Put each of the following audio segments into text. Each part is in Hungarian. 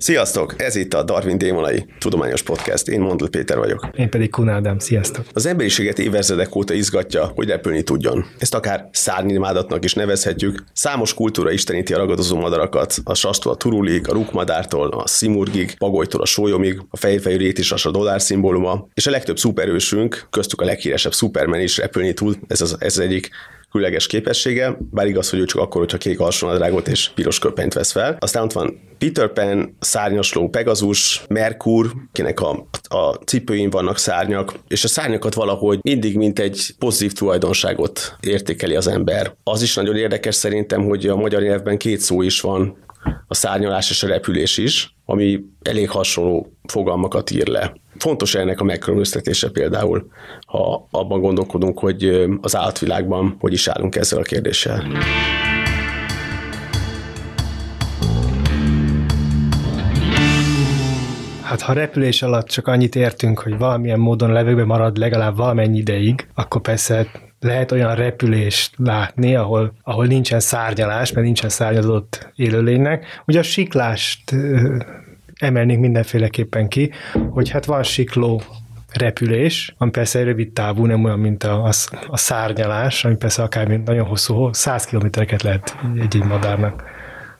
Sziasztok! Ez itt a Darwin Démonai Tudományos Podcast. Én Mondl Péter vagyok. Én pedig Kunádám. Sziasztok! Az emberiséget évezredek óta izgatja, hogy repülni tudjon. Ezt akár szárnyimádatnak is nevezhetjük. Számos kultúra isteníti a ragadozó madarakat, a sastól a turulig, a rukmadártól, a szimurgig, pagolytól a sólyomig, a fejfejű rétisas a dollár szimbóluma, és a legtöbb szuperősünk, köztük a leghíresebb Superman is repülni tud, ez az, ez az egyik különleges képessége, bár igaz, hogy ő csak akkor, hogyha kék alsónadrágot és piros köpenyt vesz fel. Aztán ott van Peter Pan, szárnyasló Pegasus, Merkur, kinek a, a cipőin vannak szárnyak, és a szárnyakat valahogy mindig mint egy pozitív tulajdonságot értékeli az ember. Az is nagyon érdekes szerintem, hogy a magyar nyelvben két szó is van, a szárnyalás és a repülés is, ami elég hasonló fogalmakat ír le. Fontos ennek a megkülönböztetése például, ha abban gondolkodunk, hogy az állatvilágban hogy is állunk ezzel a kérdéssel. Hát ha repülés alatt csak annyit értünk, hogy valamilyen módon levegőben marad legalább valamennyi ideig, akkor persze lehet olyan repülést látni, ahol, ahol nincsen szárnyalás, mert nincsen szárnyadott élőlénynek. Ugye a siklást emelnénk mindenféleképpen ki, hogy hát van sikló repülés, ami persze rövid távú, nem olyan, mint a, a, a szárnyalás, ami persze akár nagyon hosszú, 100 kilométereket lehet egy-egy madárnak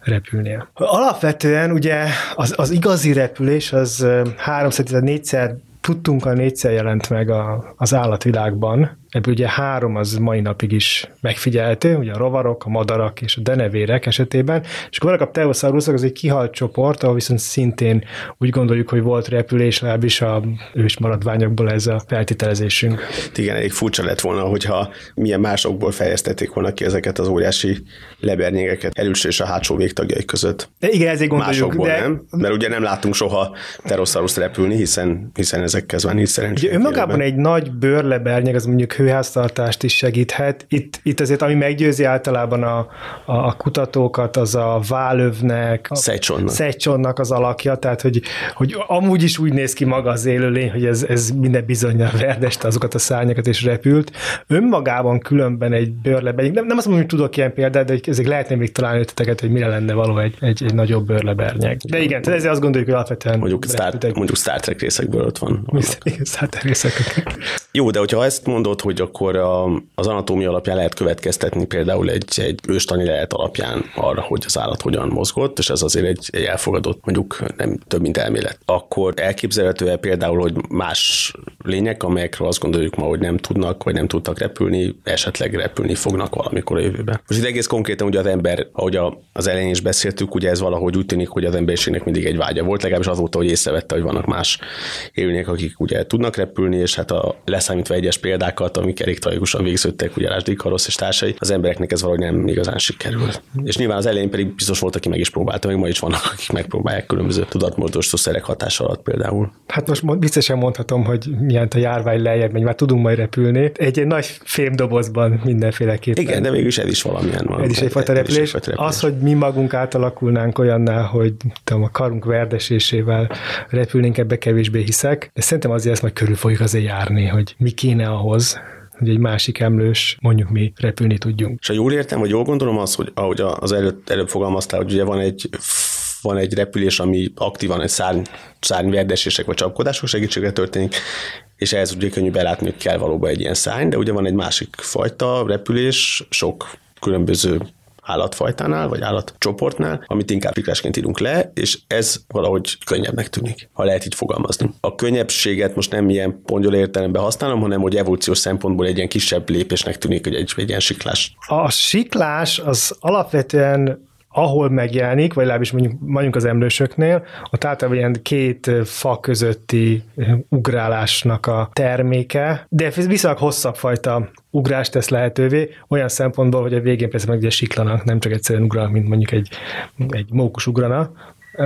repülnie. Alapvetően ugye az, az igazi repülés az 300-400 tudtunk, a négyszer jelent meg a, az állatvilágban, Ebből ugye három az mai napig is megfigyelhető, ugye a rovarok, a madarak és a denevérek esetében, és akkor vannak a pterosaurusok, az egy kihalt csoport, ahol viszont szintén úgy gondoljuk, hogy volt repülés, legalábbis a ős maradványokból ez a feltételezésünk. Igen, elég furcsa lett volna, hogyha milyen másokból fejeztették volna ki ezeket az óriási lebernyégeket előső és a hátsó végtagjai között. De igen, ezért gondoljuk. Másokból de... nem, mert ugye nem láttunk soha pterosaurus repülni, hiszen, hiszen ezekhez van így szerencsére. Ugye önmagában egy nagy bőrlebernyeg, az mondjuk hőháztartást is segíthet. Itt, itt azért, ami meggyőzi általában a, a, a kutatókat, az a válövnek, a Szegycsonnak. az alakja, tehát hogy, hogy amúgy is úgy néz ki maga az élőlény, hogy ez, ez minden bizonyal verdeste azokat a szárnyakat és repült. Önmagában különben egy bőrlebe, nem, nem azt mondom, hogy tudok ilyen példát, de ezek lehetne még találni ötleteket, hogy mire lenne való egy, egy, egy nagyobb bőrlebernyeg. De igen, tehát ezért azt gondoljuk, hogy alapvetően mondjuk Star, mondjuk Star Trek részekből ott van. Igen, Star Trek részek. Jó, de hogyha ezt mondod, hogy akkor a, az anatómia alapján lehet következtetni például egy, egy őstani lehet alapján arra, hogy az állat hogyan mozgott, és ez azért egy, egy elfogadott, mondjuk nem több, mint elmélet. Akkor elképzelhető-e például, hogy más lények, amelyekről azt gondoljuk ma, hogy nem tudnak, vagy nem tudtak repülni, esetleg repülni fognak valamikor a jövőben. Most itt egész konkrétan ugye az ember, ahogy a, az elején is beszéltük, ugye ez valahogy úgy tűnik, hogy az emberiségnek mindig egy vágya volt, legalábbis azóta, hogy észrevette, hogy vannak más élőlények, akik ugye tudnak repülni, és hát a leszámítva egyes példákat, amik elég tragikusan végződtek, ugye Lásd Ikarosz és társai, az embereknek ez valahogy nem igazán sikerült. És nyilván az elején pedig biztos volt, aki meg is próbálta, még ma is vannak, akik megpróbálják különböző tudatmódosító szerek hatása alatt például. Hát most biztosan mondhatom, hogy milyen a járvány lejjebb megy, már tudunk majd repülni. Egy, egy nagy fémdobozban mindenféleképpen. Igen, de végülis ez is valamilyen van. Ez is egyfajta repülés. repülés. Az, hogy mi magunk átalakulnánk olyanná, hogy tudom, a karunk verdesésével repülnénk, ebbe kevésbé hiszek, de szerintem azért ezt majd körül fogjuk azért járni, hogy mi kéne ahhoz, hogy egy másik emlős, mondjuk mi repülni tudjunk. És ha jól értem, vagy jól gondolom az, hogy ahogy az előtt, előbb fogalmaztál, hogy ugye van egy van egy repülés, ami aktívan egy szárny, szárnyverdesések vagy csapkodások segítségre történik, és ehhez ugye könnyű belátni, hogy kell valóban egy ilyen szárny, de ugye van egy másik fajta repülés, sok különböző állatfajtánál, vagy állatcsoportnál, amit inkább fikrásként írunk le, és ez valahogy könnyebbnek tűnik, ha lehet így fogalmazni. A könnyebbséget most nem ilyen pongyol értelemben használom, hanem hogy evolúciós szempontból egy ilyen kisebb lépésnek tűnik, hogy egy, egy ilyen siklás. A siklás az alapvetően ahol megjelenik, vagy legalábbis mondjuk, mondjuk az emlősöknél, ott általában ilyen két fa közötti ugrálásnak a terméke, de viszonylag hosszabb fajta ugrást tesz lehetővé, olyan szempontból, hogy a végén persze meg ugye siklanak, nem csak egyszerűen ugrálnak, mint mondjuk egy, egy mókus ugrana,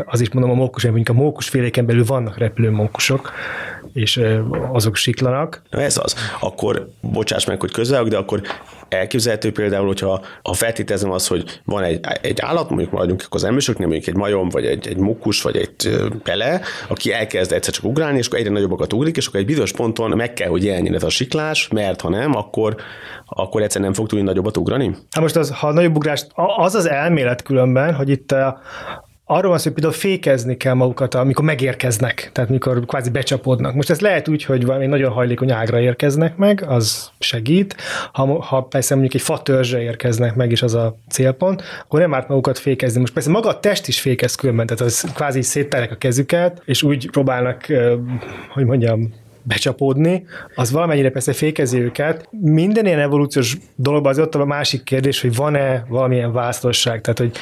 az is mondom a mókus, mondjuk a mókus féléken belül vannak repülő mókusok, és azok siklanak. Na ez az. Akkor, bocsáss meg, hogy közel, de akkor elképzelhető például, hogyha ha feltételezem az, hogy van egy, egy állat, mondjuk maradjunk az emlősöknél, mondjuk egy majom, vagy egy, egy mukus, vagy egy pele, aki elkezd egyszer csak ugrálni, és akkor egyre nagyobbakat ugrik, és akkor egy bizonyos ponton meg kell, hogy jelenjen ez a siklás, mert ha nem, akkor, akkor egyszer nem fog tudni nagyobbat ugrani? Hát most az, ha nagyobb ugrást, az az elmélet különben, hogy itt a, arról van szó, hogy például fékezni kell magukat, amikor megérkeznek, tehát mikor kvázi becsapódnak. Most ez lehet úgy, hogy valami nagyon hajlékony ágra érkeznek meg, az segít. Ha, ha persze mondjuk egy fatörzsre érkeznek meg, és az a célpont, akkor nem árt magukat fékezni. Most persze maga a test is fékez különben, tehát az kvázi szétterek a kezüket, és úgy próbálnak, hogy mondjam, becsapódni, az valamennyire persze fékezi őket. Minden ilyen evolúciós dologban az ott a másik kérdés, hogy van-e valamilyen választosság, tehát hogy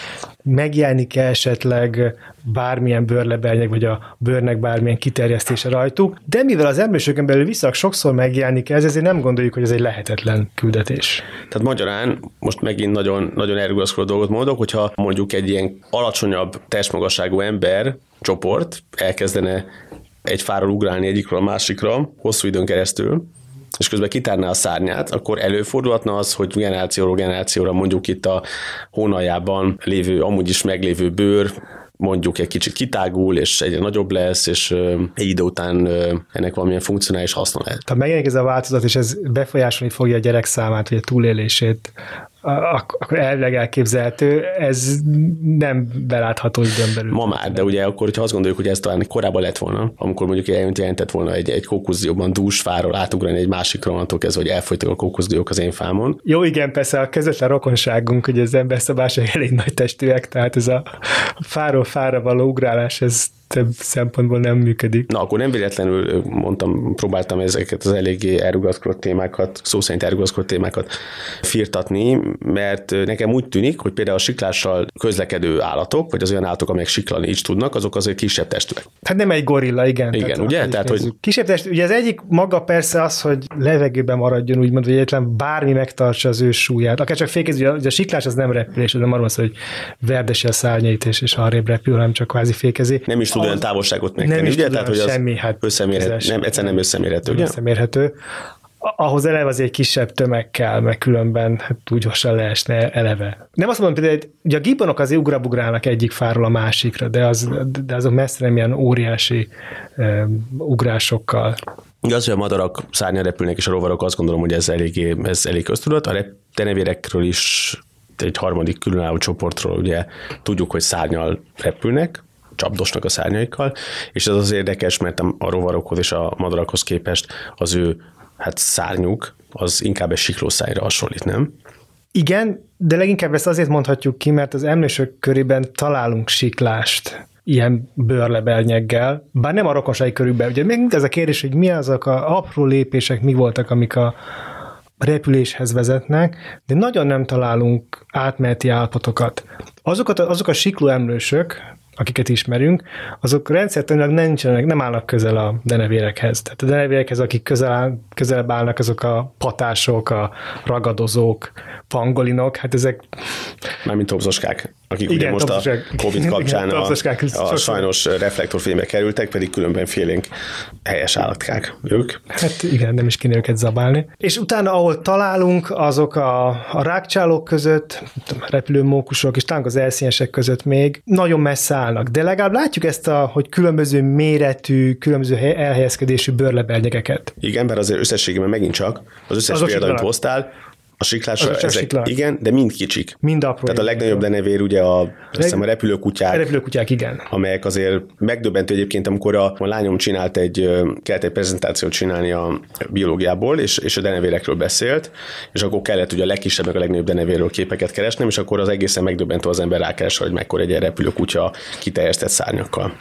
megjelenik-e esetleg bármilyen bőrlebernyeg, vagy a bőrnek bármilyen kiterjesztése rajtuk, de mivel az emlősökön belül viszont sokszor megjelenik ez, ezért nem gondoljuk, hogy ez egy lehetetlen küldetés. Tehát magyarán most megint nagyon, nagyon erőgazkodó dolgot mondok, hogyha mondjuk egy ilyen alacsonyabb testmagasságú ember csoport elkezdene egy fáról ugrálni egyikről a másikra hosszú időn keresztül, és közben kitárná a szárnyát, akkor előfordulhatna az, hogy generációról generációra mondjuk itt a hónaljában lévő, amúgy is meglévő bőr mondjuk egy kicsit kitágul, és egyre nagyobb lesz, és egy idő után ennek valamilyen funkcionális haszna lehet. Tehát megjelenik ez a változat, és ez befolyásolni fogja a gyerek számát, vagy a túlélését akkor elvileg elképzelhető, ez nem belátható időn belül. Ma már, de ugye akkor, hogyha azt gondoljuk, hogy ez talán korábban lett volna, amikor mondjuk jelentett volna egy, egy kókuszdióban dús fáról átugrani egy másik onnantól kezdve, hogy elfolytak a kókuszdiók az én fámon. Jó, igen, persze a közvetlen rokonságunk, hogy az emberszabások elég nagy testűek, tehát ez a fáról fára való ugrálás, ez több szempontból nem működik. Na, akkor nem véletlenül mondtam, próbáltam ezeket az eléggé elrugaszkodott témákat, szó szerint elrugaszkodott témákat firtatni, mert nekem úgy tűnik, hogy például a siklással közlekedő állatok, vagy az olyan állatok, amelyek siklani is tudnak, azok azért kisebb testűek. Hát nem egy gorilla, igen. Igen, tehát, ugye? Tehát, hogy... Kisebb test, ugye az egyik maga persze az, hogy levegőben maradjon, úgymond, hogy egyetlen bármi megtartsa az ő súlyát. Akár csak fékez, ugye a siklás az nem repülés, az nem arról szól, hogy verdesi a szárnyait és, és arrébb repül, hanem csak kvázi fékezi. Nem is tud tud olyan távolságot megtenni, ugye? Tehát, hogy az semmi, hát összemérhető, nem, egyszerűen nem összemérhető, ugye? Összemérhető. Ahhoz eleve az egy kisebb tömeg kell, meg különben hát úgy gyorsan leesne eleve. Nem azt mondom, hogy ugye a gibbonok azért ugrabugrálnak egyik fáról a másikra, de, az, de azok messze nem ilyen óriási um, ugrásokkal. Az, hogy a madarak szárnya repülnek, és a rovarok azt gondolom, hogy ez elég, ez elég köztudat. A tenevérekről is egy harmadik különálló csoportról ugye tudjuk, hogy szárnyal repülnek, csapdosnak a szárnyaikkal, és ez az érdekes, mert a rovarokhoz és a madarakhoz képest az ő hát szárnyuk az inkább egy siklószájra hasonlít, nem? Igen, de leginkább ezt azért mondhatjuk ki, mert az emlősök körében találunk siklást ilyen bőrlebelnyeggel, bár nem a rokonsági körükben. Ugye még ez a kérdés, hogy mi azok a apró lépések, mi voltak, amik a repüléshez vezetnek, de nagyon nem találunk átmeneti állapotokat. Azokat, azok a sikló emlősök, akiket ismerünk, azok rendszertanilag nincsenek, nem állnak közel a denevérekhez. Tehát a denevérekhez, akik közel, közelebb állnak, azok a patások, a ragadozók, pangolinok, hát ezek... Mármint topzoskák, akik igen, ugye most a Covid kapcsán igen, a, a, a sajnos reflektorfénybe kerültek, pedig különben félénk helyes állatkák ők. Hát igen, nem is kéne őket zabálni. És utána, ahol találunk, azok a, a rákcsálók között, repülőmókusok, és talán az elszínesek között még nagyon messze állnak. De legalább látjuk ezt, a, hogy különböző méretű, különböző elhelyezkedésű bőrlebernyegeket. Igen, mert azért összességében megint csak az összes példát, amit hoztál, a siklásra az ezek, siklás. igen, de mind kicsik. Mind apró. Tehát a legnagyobb denevér ugye a, Leg... hiszem a repülőkutyák. A repülőkutyák, igen. Amelyek azért megdöbbentő egyébként, amikor a, a lányom csinált egy, kellett egy prezentációt csinálni a biológiából, és, és a denevérekről beszélt, és akkor kellett ugye a legkisebb, meg a legnagyobb denevérről képeket keresnem, és akkor az egészen megdöbbentő az ember rákeres, hogy mekkora egy repülőkutya kiterjesztett szárnyakkal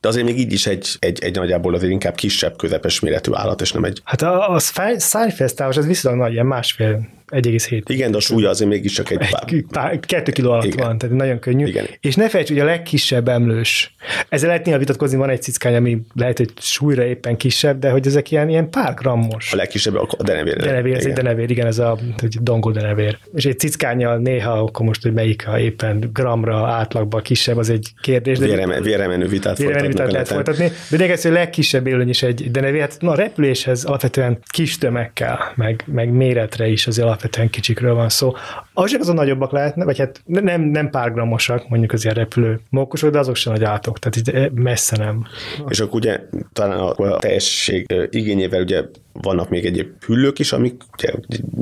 de azért még így is egy, egy, egy nagyjából azért inkább kisebb, közepes méretű állat, és nem egy... Hát a, a szájfesztávos, az viszonylag nagy, ilyen másfél 1,7. Igen, de a súlya azért mégiscsak egy, egy pár, kettő kiló alatt Igen. van, tehát nagyon könnyű. Igen. És ne felejtsd, hogy a legkisebb emlős, ezzel lehet néha vitatkozni, van egy cickány, ami lehet, hogy súlyra éppen kisebb, de hogy ezek ilyen, ilyen pár grammos. A legkisebb a denevér. Denevér, ez egy denevér, igen, ez a dongol denevér. És egy cickányjal néha, akkor most, hogy melyik, ha éppen gramra átlagban kisebb, az egy kérdés. De véremenő vitát véremenő vitát lehet folytatni. De ez a legkisebb élőny is egy denevér. Hát na, a repüléshez alapvetően kis tömeg kell, meg, meg méretre is azért alapvetően kicsikről van szó. Azok azon nagyobbak lehetnek, vagy hát nem, nem pár gramosak, mondjuk az ilyen repülő mókusok, de azok sem nagy átok, tehát így messze nem. És akkor ugye talán a, a teljesség igényével ugye vannak még egyéb hüllők is, amik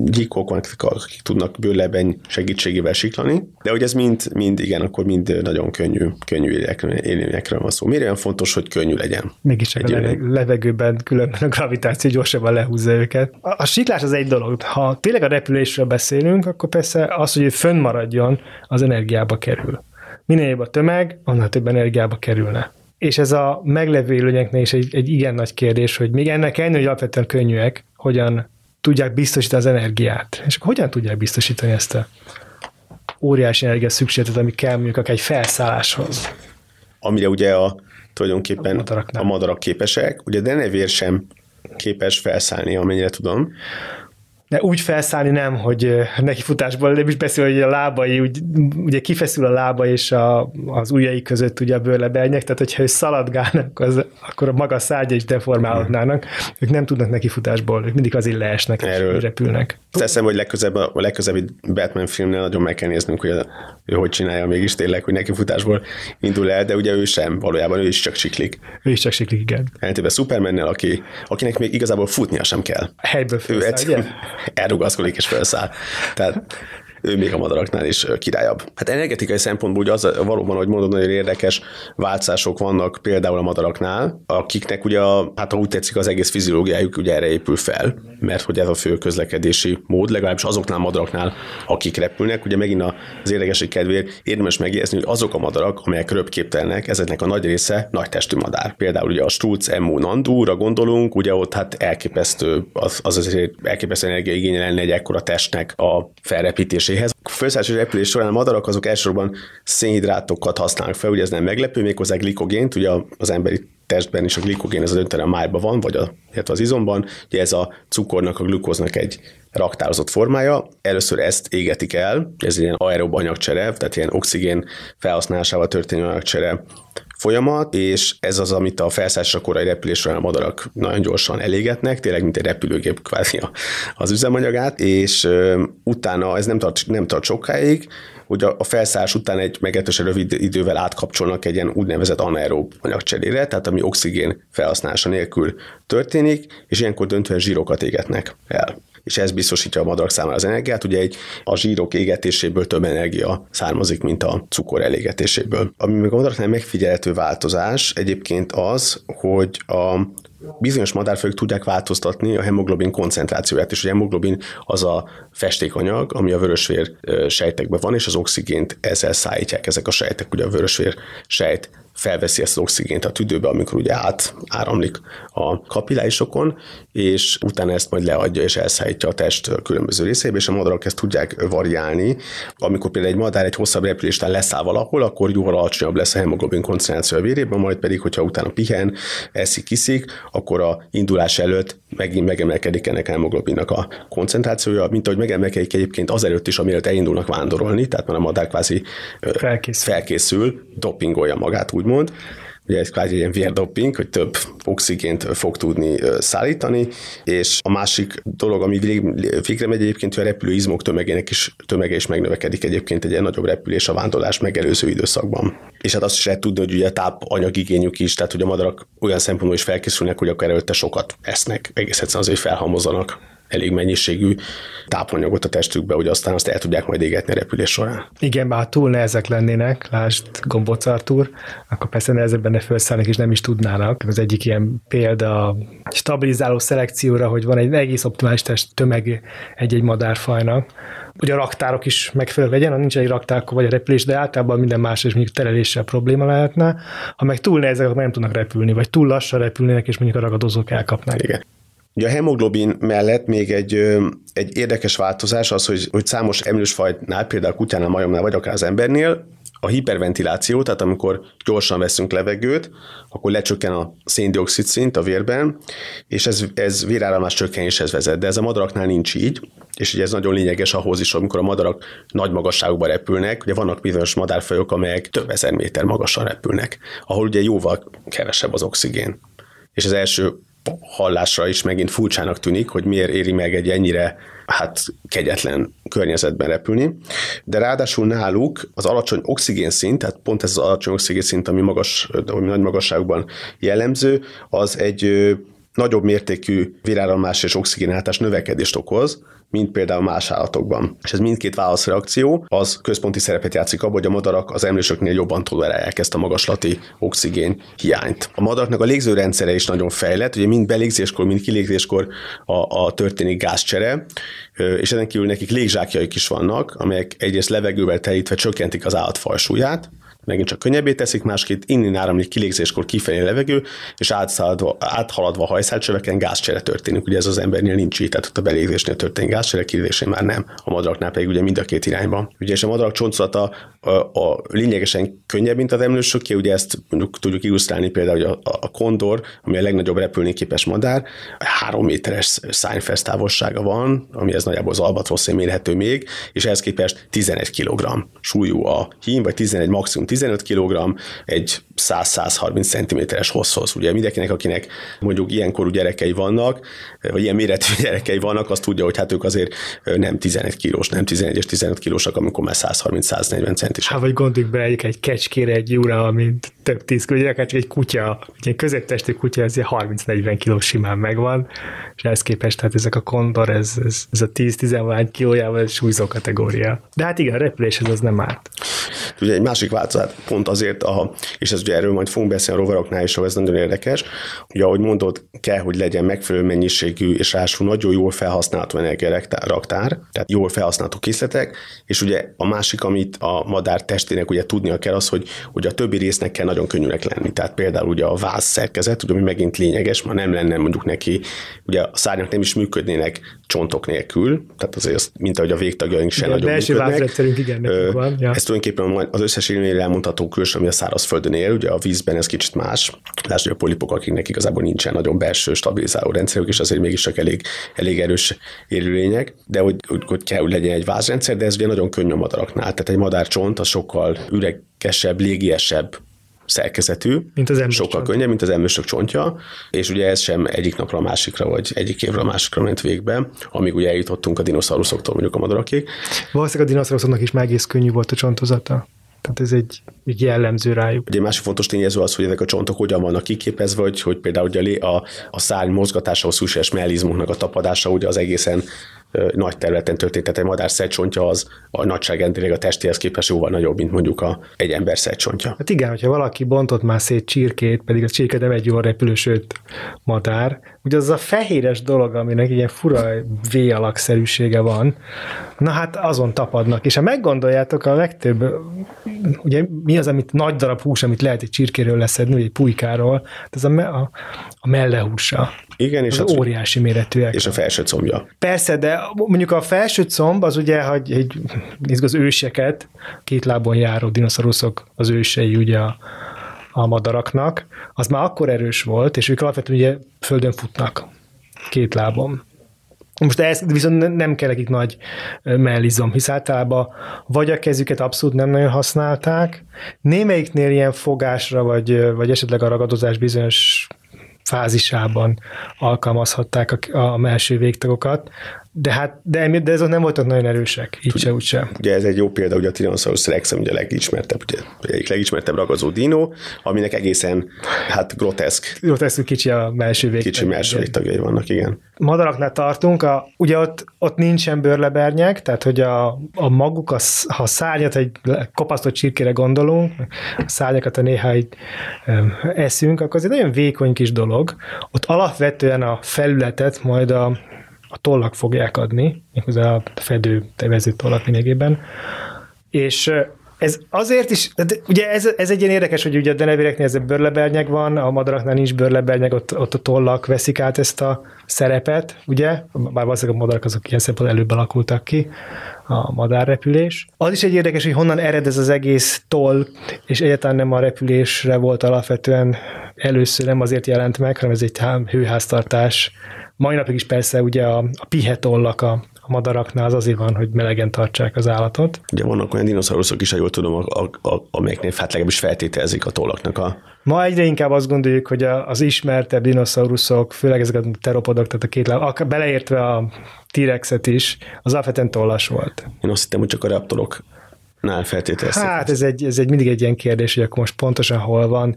gyíkok vannak, akik tudnak bőleben segítségével siklani, de hogy ez mind, mind igen, akkor mind nagyon könnyű, könnyű élőnyekről van szó. Miért olyan fontos, hogy könnyű legyen? Mégis egy a leveg- levegőben különben a gravitáció gyorsabban lehúzza őket. A, a siklás az egy dolog. Ha tényleg a repülésről beszélünk, akkor persze az, hogy fönnmaradjon, az energiába kerül. Minél jobb a tömeg, annál több energiába kerülne és ez a meglevő élőnyeknél is egy, egy igen nagy kérdés, hogy még ennek ennél, hogy alapvetően könnyűek, hogyan tudják biztosítani az energiát. És akkor hogyan tudják biztosítani ezt a óriási energia szükségletet, ami kell mondjuk akár egy felszálláshoz. Amire ugye a, tulajdonképpen a, a madarak képesek, ugye Denevér sem képes felszállni, amennyire tudom de úgy felszállni nem, hogy neki futásból nem is beszél, hogy a lábai, úgy, ugye kifeszül a lába és a, az ujjai között ugye a bőrlebernyek, tehát hogyha ő szaladgálnak, az, akkor a maga szárgya is deformálódnának. Ők nem tudnak neki futásból, ők mindig azért leesnek Erről és repülnek. Teszem, hogy legközebb, a legközelebbi Batman filmnél nagyon meg kell néznünk, hogy a, ő hogy csinálja mégis tényleg, hogy neki futásból indul el, de ugye ő sem, valójában ő is csak siklik. Ő is csak siklik, igen. Ellentétben Supermannel, aki, akinek még igazából futnia sem kell. Helyből felszáll, elrugaszkodik és felszáll. Tehát ő még a madaraknál is királyabb. Hát energetikai szempontból ugye az valóban, hogy mondod, nagyon érdekes változások vannak például a madaraknál, akiknek ugye, a, hát ha úgy tetszik, az egész fiziológiájuk ugye erre épül fel, mert hogy ez a fő közlekedési mód, legalábbis azoknál a madaraknál, akik repülnek, ugye megint az érdekesség kedvéért érdemes megjegyezni, hogy azok a madarak, amelyek röpképtelnek, ezeknek a nagy része nagy testű madár. Például ugye a Strutz Emu Nandúra gondolunk, ugye ott hát elképesztő, az, az azért elképesztő energiaigénye lenne egy ekkora testnek a felrepítés repüléséhez. A felszállási repülés során a madarak azok elsősorban szénhidrátokat használnak fel, ugye ez nem meglepő, méghozzá glikogént, ugye az emberi testben is a glikogén ez döntően a májban van, vagy a, az izomban, ugye ez a cukornak, a glukóznak egy raktározott formája. Először ezt égetik el, ez egy ilyen aerob anyagcsere, tehát ilyen oxigén felhasználásával történő anyagcsere folyamat, és ez az, amit a felszállásra korai repülésre a madarak nagyon gyorsan elégetnek, tényleg mint egy repülőgép kvázi az üzemanyagát, és utána ez nem tart, nem tart sokáig, hogy a, felszállás után egy meglehetősen rövid idővel átkapcsolnak egy ilyen úgynevezett anaerób anyagcserére, tehát ami oxigén felhasználása nélkül történik, és ilyenkor döntően zsírokat égetnek el és ez biztosítja a madarak számára az energiát. Ugye egy, a zsírok égetéséből több energia származik, mint a cukor elégetéséből. Ami még a madaraknál megfigyelhető változás egyébként az, hogy a bizonyos madárfajok tudják változtatni a hemoglobin koncentrációját, és a hemoglobin az a festékanyag, ami a vörösvér sejtekben van, és az oxigént ezzel szállítják ezek a sejtek, ugye a vörösvér sejt felveszi ezt az oxigént a tüdőbe, amikor ugye át áramlik a kapillárisokon, és utána ezt majd leadja és elszállítja a test különböző részébe, és a madarak ezt tudják variálni. Amikor például egy madár egy hosszabb repüléstán leszáll valahol, akkor jóval alacsonyabb lesz a hemoglobin koncentráció a vérében, majd pedig, hogyha utána pihen, eszik, kiszik, akkor a indulás előtt megint megemelkedik ennek a hemoglobinnak a koncentrációja, mint ahogy megemelkedik egyébként azelőtt is, amiért elindulnak vándorolni, tehát már a madár kvázi felkészül, felkészül dopingolja magát, úgy úgymond, ugye ez kvázi ilyen vérdopping, hogy több oxigént fog tudni szállítani, és a másik dolog, ami végre megy egyébként, hogy a repülő izmok tömegének is, tömege is megnövekedik egyébként egy ilyen nagyobb repülés a vándorlás megelőző időszakban. És hát azt is lehet tudni, hogy ugye tápanyagigényük is, tehát hogy a madarak olyan szempontból is felkészülnek, hogy akkor előtte sokat esznek, egész egyszerűen azért, hogy felhalmozzanak elég mennyiségű tápanyagot a testükbe, hogy aztán azt el tudják majd égetni a repülés során. Igen, bár túl nehezek lennének, lásd Gombóc Artur, akkor persze nehezebben ne felszállnak és nem is tudnának. Az egyik ilyen példa a stabilizáló szelekcióra, hogy van egy egész optimális test tömeg egy-egy madárfajnak, hogy a raktárok is megfelelő legyen, ha nincs egy raktár, vagy a repülés, de általában minden más és mondjuk tereléssel probléma lehetne. Ha meg túl nehezek, akkor nem tudnak repülni, vagy túl lassan repülnének, és mondjuk a ragadozók elkapnak. Igen. Ugye a hemoglobin mellett még egy, egy érdekes változás az, hogy, hogy számos emlősfajnál, például a kutyánál, majomnál, vagy akár az embernél, a hiperventiláció, tehát amikor gyorsan veszünk levegőt, akkor lecsökken a széndiokszid szint a vérben, és ez, ez véráramlás csökkenéshez vezet. De ez a madaraknál nincs így, és ugye ez nagyon lényeges ahhoz is, amikor a madarak nagy magasságokba repülnek, ugye vannak bizonyos madárfajok, amelyek több ezer méter magasan repülnek, ahol ugye jóval kevesebb az oxigén. És az első hallásra is megint furcsának tűnik, hogy miért éri meg egy ennyire hát kegyetlen környezetben repülni, de ráadásul náluk az alacsony oxigénszint, tehát pont ez az alacsony oxigénszint, ami, magas, ami nagy magasságban jellemző, az egy nagyobb mértékű viráramlás és oxigénáltás növekedést okoz, mint például más állatokban. És ez mindkét válaszreakció az központi szerepet játszik abban, hogy a madarak az emlősöknél jobban tolerálják ezt a magaslati oxigén hiányt. A madaraknak a légzőrendszere is nagyon fejlett, ugye mind belégzéskor, mind kilégzéskor a, a történik gázcsere, és ezen kívül nekik légzsákjaik is vannak, amelyek egyrészt levegővel telítve csökkentik az állat fajsúlyát, megint csak könnyebbé teszik, másképp innen áramlik kilégzéskor kifelé levegő, és áthaladva, áthaladva a hajszálcsöveken gázcsere történik. Ugye ez az embernél nincs így, tehát a belégzésnél történik gázcsere, kilégzésnél már nem. A madaraknál pedig ugye mind a két irányban. Ugye és a madarak csontszata a, a, lényegesen könnyebb, mint az emlősöké, ugye ezt mondjuk tudjuk illusztrálni például, hogy a, a kondor, ami a legnagyobb repülni képes madár, három méteres szányfesz távolsága van, ami ez nagyjából az albatrosszé mérhető még, és ehhez képest 11 kg súlyú a hím, vagy 11 maximum 15 kg egy 100-130 cm-es hosszhoz. Ugye mindenkinek, akinek mondjuk ilyen korú gyerekei vannak, vagy ilyen méretű gyerekei vannak, azt tudja, hogy hát ők azért nem 11 kilós, nem 11 és 15 kilósak, amikor már 130-140 centis. Hát vagy gondoljuk be egy kecskére, egy jóra, mint több tíz gyerek, csak egy kutya, egy középtestű kutya, ez 30-40 kiló simán megvan, és ehhez képest, tehát ezek a kondor, ez, ez, ez a 10-10 kilójával súlyzó kategória. De hát igen, a repüléshez az nem árt. Ugye egy másik változat pont azért, a, és ez ugye erről majd fogunk beszélni a rovaroknál is, ez nagyon érdekes, hogy ahogy mondod, kell, hogy legyen megfelelő mennyiségű és rásul nagyon jól felhasználható energiaraktár, tehát jól felhasználható készletek, és ugye a másik, amit a madár testének ugye tudnia kell az, hogy, hogy a többi résznek kell nagyon könnyűnek lenni. Tehát például ugye a váz szerkezet, ugye, ami megint lényeges, ma nem lenne mondjuk neki, ugye a szárnyak nem is működnének csontok nélkül, tehát azért, mint ahogy a végtagjaink sem nagyon működnek. igen, van. Ja. Ez tulajdonképpen az összes élményre elmondható külső, ami a szárazföldön él, ugye a vízben ez kicsit más. Lásd, hogy a polipok, akiknek igazából nincsen nagyon belső stabilizáló rendszerük, és azért mégis csak elég, elég erős élőlények, de hogy, hogy, hogy kell, hogy legyen egy vázrendszer, de ez ugye nagyon könnyű a madaraknál. Tehát egy madárcsont az sokkal üregesebb, légiesebb szerkezetű, mint az sokkal csont. könnyebb, mint az emlősök csontja, és ugye ez sem egyik napra a másikra, vagy egyik évre a másikra ment végbe, amíg ugye eljutottunk a dinoszauruszoktól mondjuk a madarakig. Valószínűleg a dinoszauruszoknak is már egész könnyű volt a csontozata. Tehát ez egy, egy jellemző rájuk. Ugye másik fontos tényező az, hogy ezek a csontok hogyan vannak kiképezve, hogy, hogy például ugye a, a szárny mozgatásához szükséges mellizmunknak a tapadása ugye az egészen nagy területen történt, tehát egy madár szegcsontja az a nagyságrendileg a testéhez képest jóval nagyobb, mint mondjuk a, egy ember szegcsontja. Hát igen, hogyha valaki bontott már szét csirkét, pedig a csirke nem egy jól repülő, sőt madár, ugye az a fehéres dolog, aminek ilyen fura V-alakszerűsége van, na hát azon tapadnak, és ha meggondoljátok, a legtöbb, ugye mi az, amit nagy darab hús, amit lehet egy csirkéről leszedni, vagy egy pulykáról, ez a, me- a, a mellehúsa. Igen, és az, az óriási méretűek. És a felső combja. Persze, de mondjuk a felső comb az ugye, hogy egy, nézd az őseket, két lábon járó dinoszauruszok az ősei ugye a, a madaraknak, az már akkor erős volt, és ők alapvetően ugye földön futnak két lábon. Most ez viszont nem kell nekik nagy mellizom, hisz általában vagy a kezüket abszolút nem nagyon használták, némelyiknél ilyen fogásra, vagy, vagy esetleg a ragadozás bizonyos fázisában alkalmazhatták a, a melső végtagokat, de hát de, de ezek nem voltak nagyon erősek, így se, úgy sem. Ugye ez egy jó példa, ugye a Tyrannosaurus rex, ugye a legismertebb, ugye, egyik legismertebb ragazó dino, aminek egészen hát groteszk. Groteszk kicsi a melső végtag. Kicsi melső végtagjai vannak, igen. Madaraknál tartunk, a, ugye ott, ott nincsen bőrlebernyek, tehát hogy a, a maguk, a, ha szárnyat egy kopasztott csirkére gondolunk, a szárnyakat a néha így eszünk, akkor az egy nagyon vékony kis dolog. Ott alapvetően a felületet majd a a tollak fogják adni, méghozzá a fedő tevező tollak lényegében. És ez azért is, de ugye ez, ez egy ilyen érdekes, hogy ugye a denevéreknél ez a bőrlebernyeg van, a madaraknál nincs bőrlebernyeg, ott, ott a tollak veszik át ezt a szerepet, ugye? Bár valószínűleg a madarak azok ilyen szempontból előbb alakultak ki, a madárrepülés. Az is egy érdekes, hogy honnan ered ez az egész toll, és egyáltalán nem a repülésre volt alapvetően először nem azért jelent meg, hanem ez egy hőháztartás Mai napig is persze ugye a, a pihetollak a, a madaraknál az azért van, hogy melegen tartsák az állatot. Ugye vannak olyan dinoszauruszok is, ha jól tudom, a, a, amelyeknél hát legalábbis feltételezik a tollaknak a... Ma egyre inkább azt gondoljuk, hogy az ismertebb dinoszauruszok, főleg ezek a teropodok, tehát a két láb, beleértve a T-rexet is, az alapvetően tollas volt. Én azt hittem, hogy csak a raptorok nál feltételezték. Hát ez egy, ez egy mindig egy ilyen kérdés, hogy akkor most pontosan hol van.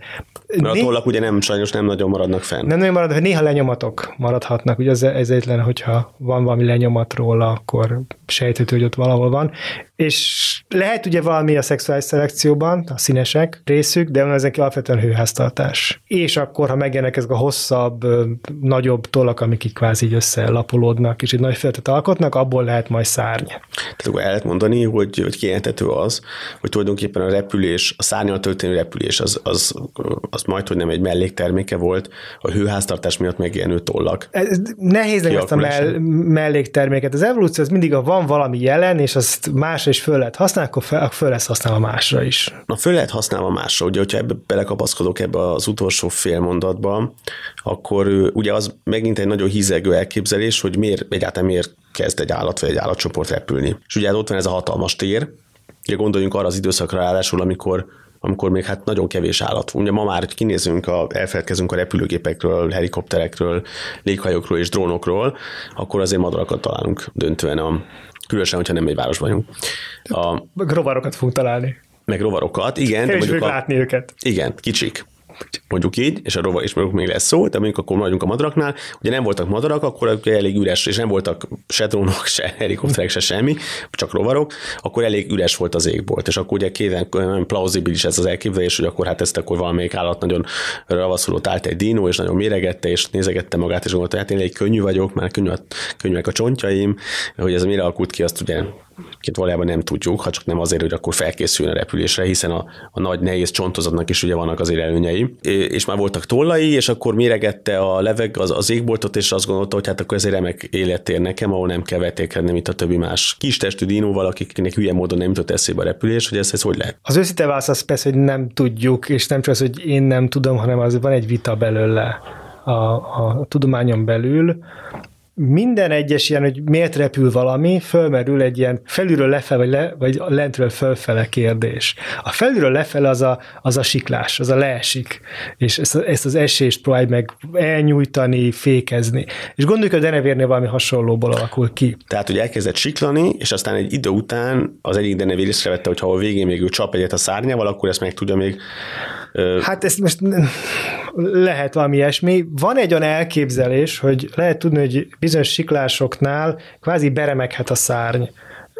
Mert a tollak ugye nem, sajnos nem nagyon maradnak fenn. Nem nagyon marad, hogy néha lenyomatok maradhatnak, ugye ez, ez egyetlen, hogyha van valami lenyomat róla, akkor sejthető, hogy ott valahol van. És lehet ugye valami a szexuális szelekcióban, a színesek részük, de van ezek alapvetően hőháztartás. És akkor, ha megjelennek ezek a hosszabb, nagyobb tollak, amik így kvázi így összelapolódnak, és egy nagy feltet alkotnak, abból lehet majd szárny. Tehát akkor el lehet mondani, hogy, hogy kijelentető az, hogy tulajdonképpen a repülés, a szárnyal történő repülés az, az, az majd, hogy nem egy mellékterméke volt a hőháztartás miatt megjelenő tollak. Ez nehéz ezt a mell- mellékterméket. Az evolúció az mindig a van valami jelen, és azt másra is föl lehet használni, akkor fel, föl lesz használva másra is. Na, föl lehet használva másra. Ugye, hogyha ebbe belekapaszkodok ebbe az utolsó fél mondatba, akkor ugye az megint egy nagyon hízelgő elképzelés, hogy miért, egyáltalán miért kezd egy állat vagy egy állatcsoport repülni. És ugye hát ott van ez a hatalmas tér, ugye gondoljunk arra az időszakra ráadásul, amikor amikor még hát nagyon kevés állat. Ugye ma már, kinézünk, a, elfelelkezünk a repülőgépekről, helikopterekről, léghajókról és drónokról, akkor azért madarakat találunk döntően, a, különösen, hogyha nem egy városban vagyunk. A, rovarokat fogunk találni. Meg rovarokat, igen. Kevés de a, látni őket. Igen, kicsik mondjuk így, és a rovar is még lesz szó, de mondjuk akkor maradjunk a madaraknál, ugye nem voltak madarak, akkor elég üres, és nem voltak se drónok, se helikopterek, se semmi, csak rovarok, akkor elég üres volt az égbolt, és akkor ugye kéven, nagyon plauzibilis ez az elképzelés, hogy akkor hát ezt akkor valamelyik állat nagyon ravaszolott állt egy dino, és nagyon méregette, és nézegette magát, és gondolta, hát én elég könnyű vagyok, mert könnyű, könnyűek a csontjaim, hogy ez mire alakult ki, azt ugye Két valójában nem tudjuk, ha csak nem azért, hogy akkor felkészüljön a repülésre, hiszen a, a nagy nehéz csontozatnak is ugye vannak azért előnyei. És már voltak tollai, és akkor méregette a leveg az, az égboltot, és azt gondolta, hogy hát akkor ez egy remek életér nekem, ahol nem kell vetélkedni, mint a többi más kis testű dinóval, akiknek hülye módon nem jutott eszébe a repülés, hogy ez, ez hogy lehet. Az őszinte válasz az persze, hogy nem tudjuk, és nem csak az, hogy én nem tudom, hanem az van egy vita belőle a, a tudományon belül, minden egyes ilyen, hogy miért repül valami, fölmerül egy ilyen felülről lefelé, vagy, le, vagy lentről fölfele kérdés. A felülről lefelé az a, az a siklás, az a leesik, és ezt, ezt az esést próbálj meg elnyújtani, fékezni. És gondoljuk, hogy a denevérnél valami hasonlóból alakul ki. Tehát, hogy elkezdett siklani, és aztán egy idő után az egyik denevér észrevette, hogy ha a végén még ő csap egyet a szárnyával, akkor ezt meg tudja még Hát ezt most lehet valami ilyesmi. Van egy olyan elképzelés, hogy lehet tudni, hogy bizonyos siklásoknál kvázi beremeghet a szárny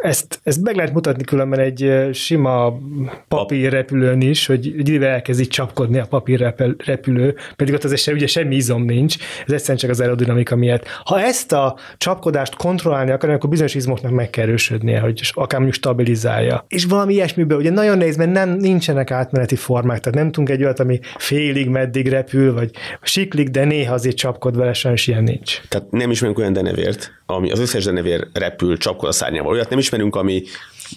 ezt, ezt meg lehet mutatni különben egy sima papírrepülőn is, hogy idővel elkezdi csapkodni a papírrepülő, pedig ott azért ugye semmi izom nincs, ez egyszerűen csak az aerodinamika miatt. Ha ezt a csapkodást kontrollálni akarja, akkor bizonyos izmoknak meg kell erősödnie, hogy akár mondjuk stabilizálja. És valami ilyesmiből, ugye nagyon nehéz, mert nem, nincsenek átmeneti formák, tehát nem tudunk egy olyat, ami félig meddig repül, vagy siklik, de néha azért csapkod vele, sajnos ilyen nincs. Tehát nem ismerünk olyan denevért, ami az összes denevér repül, csapkod a szárnyával. Olyat nem ismerünk, ami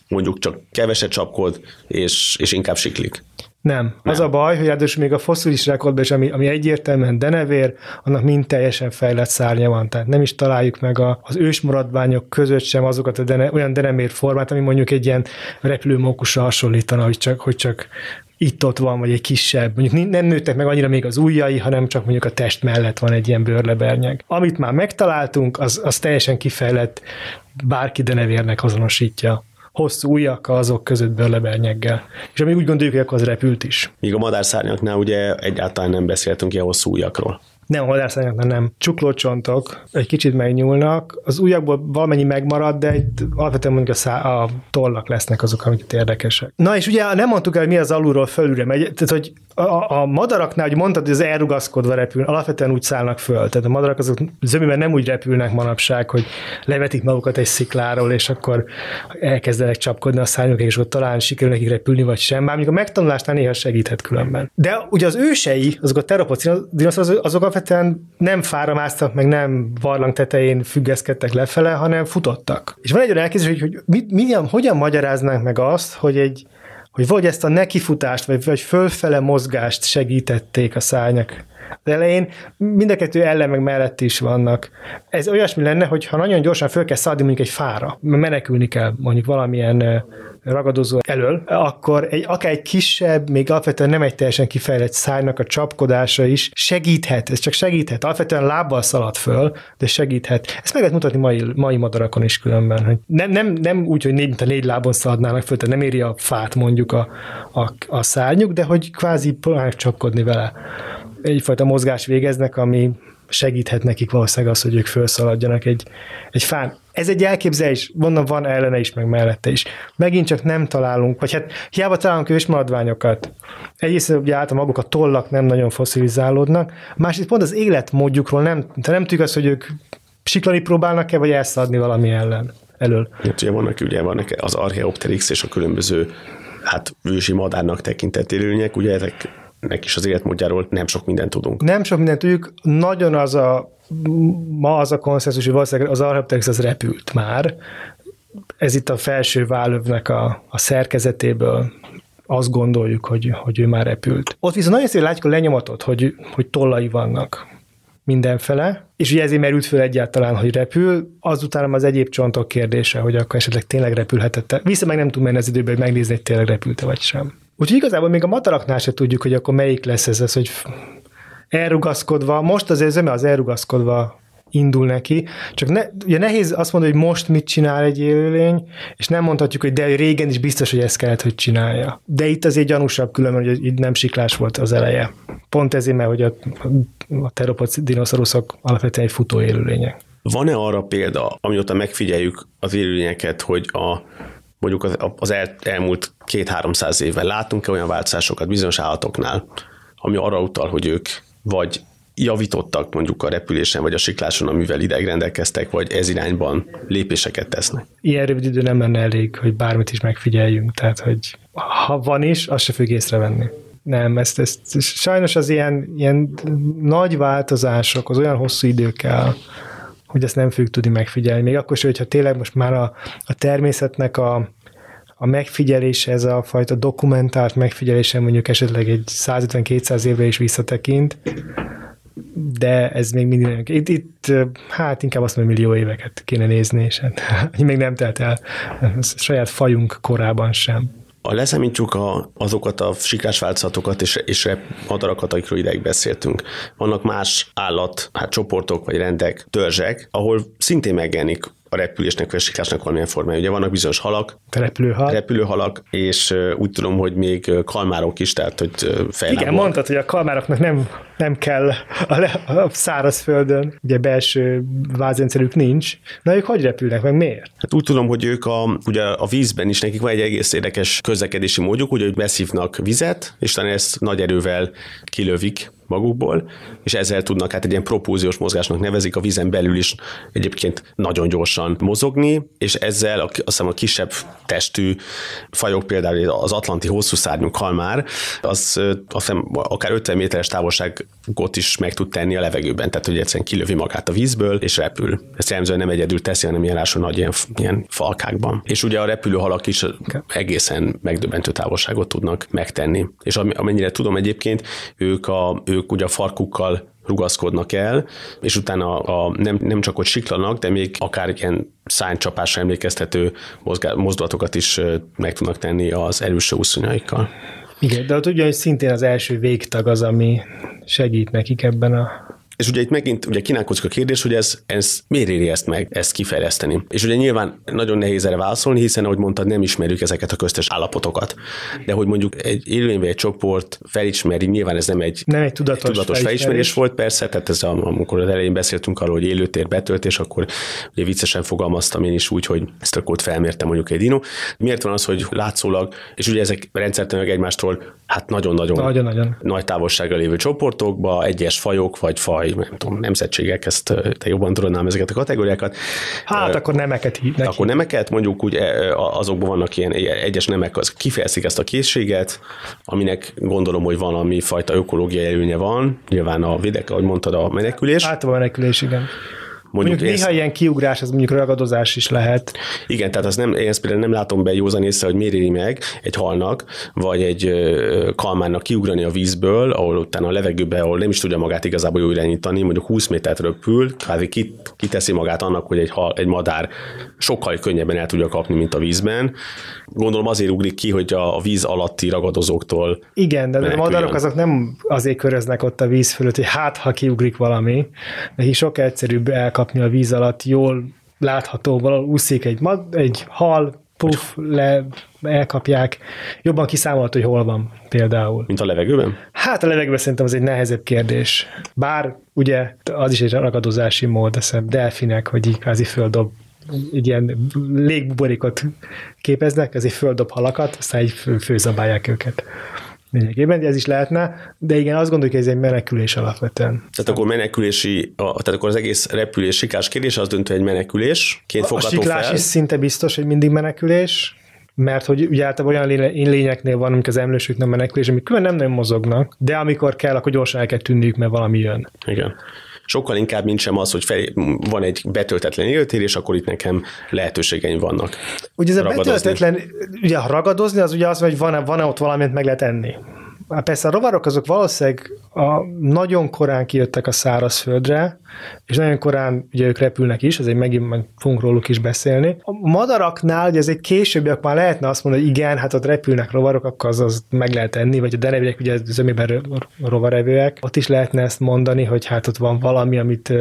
mondjuk csak keveset csapkod, és, és inkább siklik. Nem. nem. Az a baj, hogy ráadásul még a foszilis rekordban is, ami, ami egyértelműen denevér, annak mind teljesen fejlett szárnya van. Tehát nem is találjuk meg a, az ősmaradványok között sem azokat a dene, olyan denemér formát, ami mondjuk egy ilyen repülőmókusra hasonlítana, hogy csak, hogy csak itt-ott van, vagy egy kisebb. Mondjuk nem nőttek meg annyira még az ujjai, hanem csak mondjuk a test mellett van egy ilyen bőrlebernyeg. Amit már megtaláltunk, az, az teljesen kifejlett, bárki denevérnek azonosítja hosszú ujjakkal, azok között bőrlebernyeggel. És ami úgy gondoljuk, hogy akkor az repült is. Míg a madárszárnyaknál ugye egyáltalán nem beszéltünk ilyen hosszú ujjakról. Nem, madárszárnyaknál nem. Csuklócsontok egy kicsit megnyúlnak, az ujjakból valamennyi megmarad, de egy, alapvetően mondjuk a, szá- a tollak lesznek azok, amik itt érdekesek. Na és ugye nem mondtuk el, hogy mi az alulról fölülre megy, tehát hogy a, a madaraknál, hogy mondtad, hogy az elrugaszkodva repül, alapvetően úgy szállnak föl. Tehát a madarak azok zömében nem úgy repülnek manapság, hogy levetik magukat egy szikláról, és akkor elkezdenek csapkodni a szárnyuk, és ott talán sikerül nekik repülni, vagy sem. Bár a megtanulásnál néha segíthet különben. De ugye az ősei, azok a teropod azok, alapvetően nem fára másztak, meg nem barlang tetején függeszkedtek lefele, hanem futottak. És van egy olyan elképzelés, hogy, hogy mi, mi, hogyan magyaráznánk meg azt, hogy egy hogy vagy ezt a nekifutást, vagy, vagy fölfele mozgást segítették a szárnyak az elején, mind a kettő ellen meg mellett is vannak. Ez olyasmi lenne, hogy ha nagyon gyorsan föl kell szaladni mondjuk egy fára, menekülni kell mondjuk valamilyen ragadozó elől, akkor egy, akár egy kisebb, még alapvetően nem egy teljesen kifejlett szárnak a csapkodása is segíthet, ez csak segíthet. Alapvetően lábbal szalad föl, de segíthet. Ezt meg lehet mutatni mai, mai madarakon is különben. Hogy nem, nem, nem úgy, hogy négy, mint a négy lábon szaladnának föl, tehát nem éri a fát mondjuk a, a, a szárnyuk, de hogy kvázi próbálnak csapkodni vele. Egyfajta mozgás végeznek, ami segíthet nekik valószínűleg az, hogy ők felszaladjanak egy, egy fán. Ez egy elképzelés, mondom, van ellene is, meg mellette is. Megint csak nem találunk, vagy hát hiába találunk ősmaradványokat. Egyrészt ugye által maguk a tollak nem nagyon foszilizálódnak, másrészt pont az életmódjukról nem, te nem tudjuk azt, hogy ők siklani próbálnak-e, vagy elszadni valami ellen elől. Hát ugye vannak, ugye vannak az Archaeopteryx és a különböző hát ősi madárnak tekintett élőlények, ugye ezek nek is az életmódjáról nem sok mindent tudunk. Nem sok mindent tudjuk, nagyon az a, ma az a konszenzus, hogy valószínűleg az Archaeopteryx az repült már, ez itt a felső vállövnek a, a szerkezetéből azt gondoljuk, hogy, hogy ő már repült. Ott viszont nagyon szépen látjuk a lenyomatot, hogy, hogy tollai vannak mindenfele, és ugye ezért merült föl egyáltalán, hogy repül, azután az egyéb csontok kérdése, hogy akkor esetleg tényleg repülhetett Vissza meg nem tud menni az időbe, hogy megnézni, hogy tényleg repült vagy sem. Úgyhogy igazából még a mataraknál se tudjuk, hogy akkor melyik lesz ez, ez hogy elrugaszkodva, most azért zöme az elrugaszkodva indul neki, csak ne, ugye nehéz azt mondani, hogy most mit csinál egy élőlény, és nem mondhatjuk, hogy de régen is biztos, hogy ezt kellett, hogy csinálja. De itt azért gyanúsabb különben, hogy itt nem siklás volt az eleje. Pont ezért, mert hogy a, a teropod dinoszauruszok alapvetően egy futó élőlények. Van-e arra példa, amióta megfigyeljük az élőlényeket, hogy a mondjuk az, az el, elmúlt két-háromszáz évben látunk-e olyan változásokat bizonyos állatoknál, ami arra utal, hogy ők vagy javítottak mondjuk a repülésen vagy a sikláson, amivel ideig rendelkeztek, vagy ez irányban lépéseket tesznek. Ilyen rövid idő nem lenne elég, hogy bármit is megfigyeljünk, tehát hogy ha van is, azt se függ észrevenni. Nem, ezt, ezt sajnos az ilyen, ilyen nagy változások, az olyan hosszú idő kell, hogy ezt nem fogjuk tudni megfigyelni. Még akkor is, hogyha tényleg most már a, a természetnek a, a megfigyelése, ez a fajta dokumentált megfigyelése mondjuk esetleg egy 150-200 évre is visszatekint, de ez még mindig, itt, itt hát inkább azt mondom, millió éveket kéne nézni, és hát, még nem telt el a saját fajunk korában sem. Ha leszemítjük a, azokat a siklásváltozatokat és, és madarakat, akikről ideig beszéltünk, vannak más állat, hát csoportok vagy rendek, törzsek, ahol szintén megjelenik a repülésnek vagy a siklásnak valamilyen formája. Ugye vannak bizonyos halak, repülőhal. repülőhalak, és úgy tudom, hogy még kalmárok is, tehát hogy fejlábúak. Igen, mondtad, hogy a kalmároknak nem, nem kell a, le, a szárazföldön, ugye belső vázrendszerük nincs. Na ők hogy repülnek, meg miért? Hát úgy tudom, hogy ők a, ugye a vízben is nekik van egy egész érdekes közlekedési módjuk, ugye, hogy beszívnak vizet, és talán ezt nagy erővel kilövik magukból, és ezzel tudnak hát egy ilyen propulziós mozgásnak nevezik, a vízen belül is egyébként nagyon gyorsan mozogni, és ezzel a, azt hiszem a kisebb testű fajok, például az atlanti hosszú szárnyú kalmár, az azt hiszem akár 50 méteres távolságot is meg tud tenni a levegőben, tehát hogy egyszerűen kilövi magát a vízből, és repül. Ezt jellemzően nem egyedül teszi, hanem ilyen nagy ilyen, ilyen falkákban. És ugye a repülőhalak is egészen megdöbbentő távolságot tudnak megtenni. És amennyire tudom egyébként, ők a, ők ugye a farkukkal rugaszkodnak el, és utána a, nem, nem csak hogy siklanak, de még akár ilyen szánycsapásra emlékeztető mozgá, mozdulatokat is meg tudnak tenni az erős úszonyaikkal. Igen, de ott ugye, szintén az első végtag az, ami segít nekik ebben a és ugye itt megint ugye kínálkozik a kérdés, hogy ez, ez miért éri ezt meg, ezt kifejleszteni. És ugye nyilván nagyon nehéz erre válaszolni, hiszen ahogy mondtad, nem ismerjük ezeket a köztes állapotokat. De hogy mondjuk egy élőlény vagy egy csoport felismeri, nyilván ez nem egy, nem egy tudatos, egy tudatos felismerés. felismerés volt, persze, tehát ez amikor az elején beszéltünk arról, hogy élőtér betöltés, akkor ugye viccesen fogalmaztam én is úgy, hogy ezt a kód felmértem mondjuk egy dino. Miért van az, hogy látszólag, és ugye ezek rendszertelenek egymástól hát nagyon-nagyon, nagyon-nagyon nagy távolsággal lévő csoportokba, egyes fajok vagy faj faj, nem tudom, nemzetségek, ezt te jobban tudod nem ezeket a kategóriákat. Hát uh, akkor nemeket neki. Akkor nemeket, mondjuk úgy azokban vannak ilyen egyes nemek, az kifejezik ezt a készséget, aminek gondolom, hogy valami fajta ökológiai előnye van, nyilván a videk, ahogy mondtad, a menekülés. Általában a menekülés, igen Mondjuk, mondjuk néha ilyen kiugrás, az mondjuk ragadozás is lehet. Igen, tehát az nem, én ezt például nem látom be józan észre, hogy miért éri meg egy halnak, vagy egy kalmánnak kiugrani a vízből, ahol utána a levegőbe, ahol nem is tudja magát igazából jól irányítani, mondjuk 20 métert röpül, kvázi kiteszi magát annak, hogy egy, hal, egy madár sokkal könnyebben el tudja kapni, mint a vízben. Gondolom azért ugrik ki, hogy a víz alatti ragadozóktól Igen, de a madarok azok nem azért köröznek ott a víz fölött, hogy hát, ha kiugrik valami, neki sok egyszerűbb elkapni a víz alatt, jól látható, valahol úszik egy, mad, egy hal, puff, le, elkapják. Jobban kiszámolható, hogy hol van például. Mint a levegőben? Hát a levegőben szerintem az egy nehezebb kérdés. Bár ugye az is egy ragadozási mód, hiszem delfinek, hogy így kvázi földob egy ilyen légbuborékot képeznek, ezért földob halakat, aztán így főzabálják őket lényegében, ez is lehetne, de igen, azt gondoljuk, hogy ez egy menekülés alapvetően. Tehát akkor menekülési, a, tehát akkor az egész repülés sikás kérdés az döntő egy menekülésként fogható A siklás fel. is szinte biztos, hogy mindig menekülés, mert hogy ugye általában olyan lényeknél van, amik az emlősök nem menekülés, amik külön nem nagyon mozognak, de amikor kell, akkor gyorsan el kell tűnniük, mert valami jön. Igen sokkal inkább, mint sem az, hogy fel, van egy betöltetlen életér, és akkor itt nekem lehetőségeim vannak. Ugye ez a betöltetlen, ugye ragadozni, az ugye az, hogy van-e, van-e ott valamit meg lehet enni. Hát persze a rovarok azok valószínűleg a, nagyon korán kijöttek a szárazföldre, és nagyon korán ugye ők repülnek is, ezért megint meg fogunk róluk is beszélni. A madaraknál, ugye egy későbbiek már lehetne azt mondani, hogy igen, hát ott repülnek rovarok, akkor az, az meg lehet enni, vagy a deneviek ugye zömében rovarevőek, ott is lehetne ezt mondani, hogy hát ott van valami, amit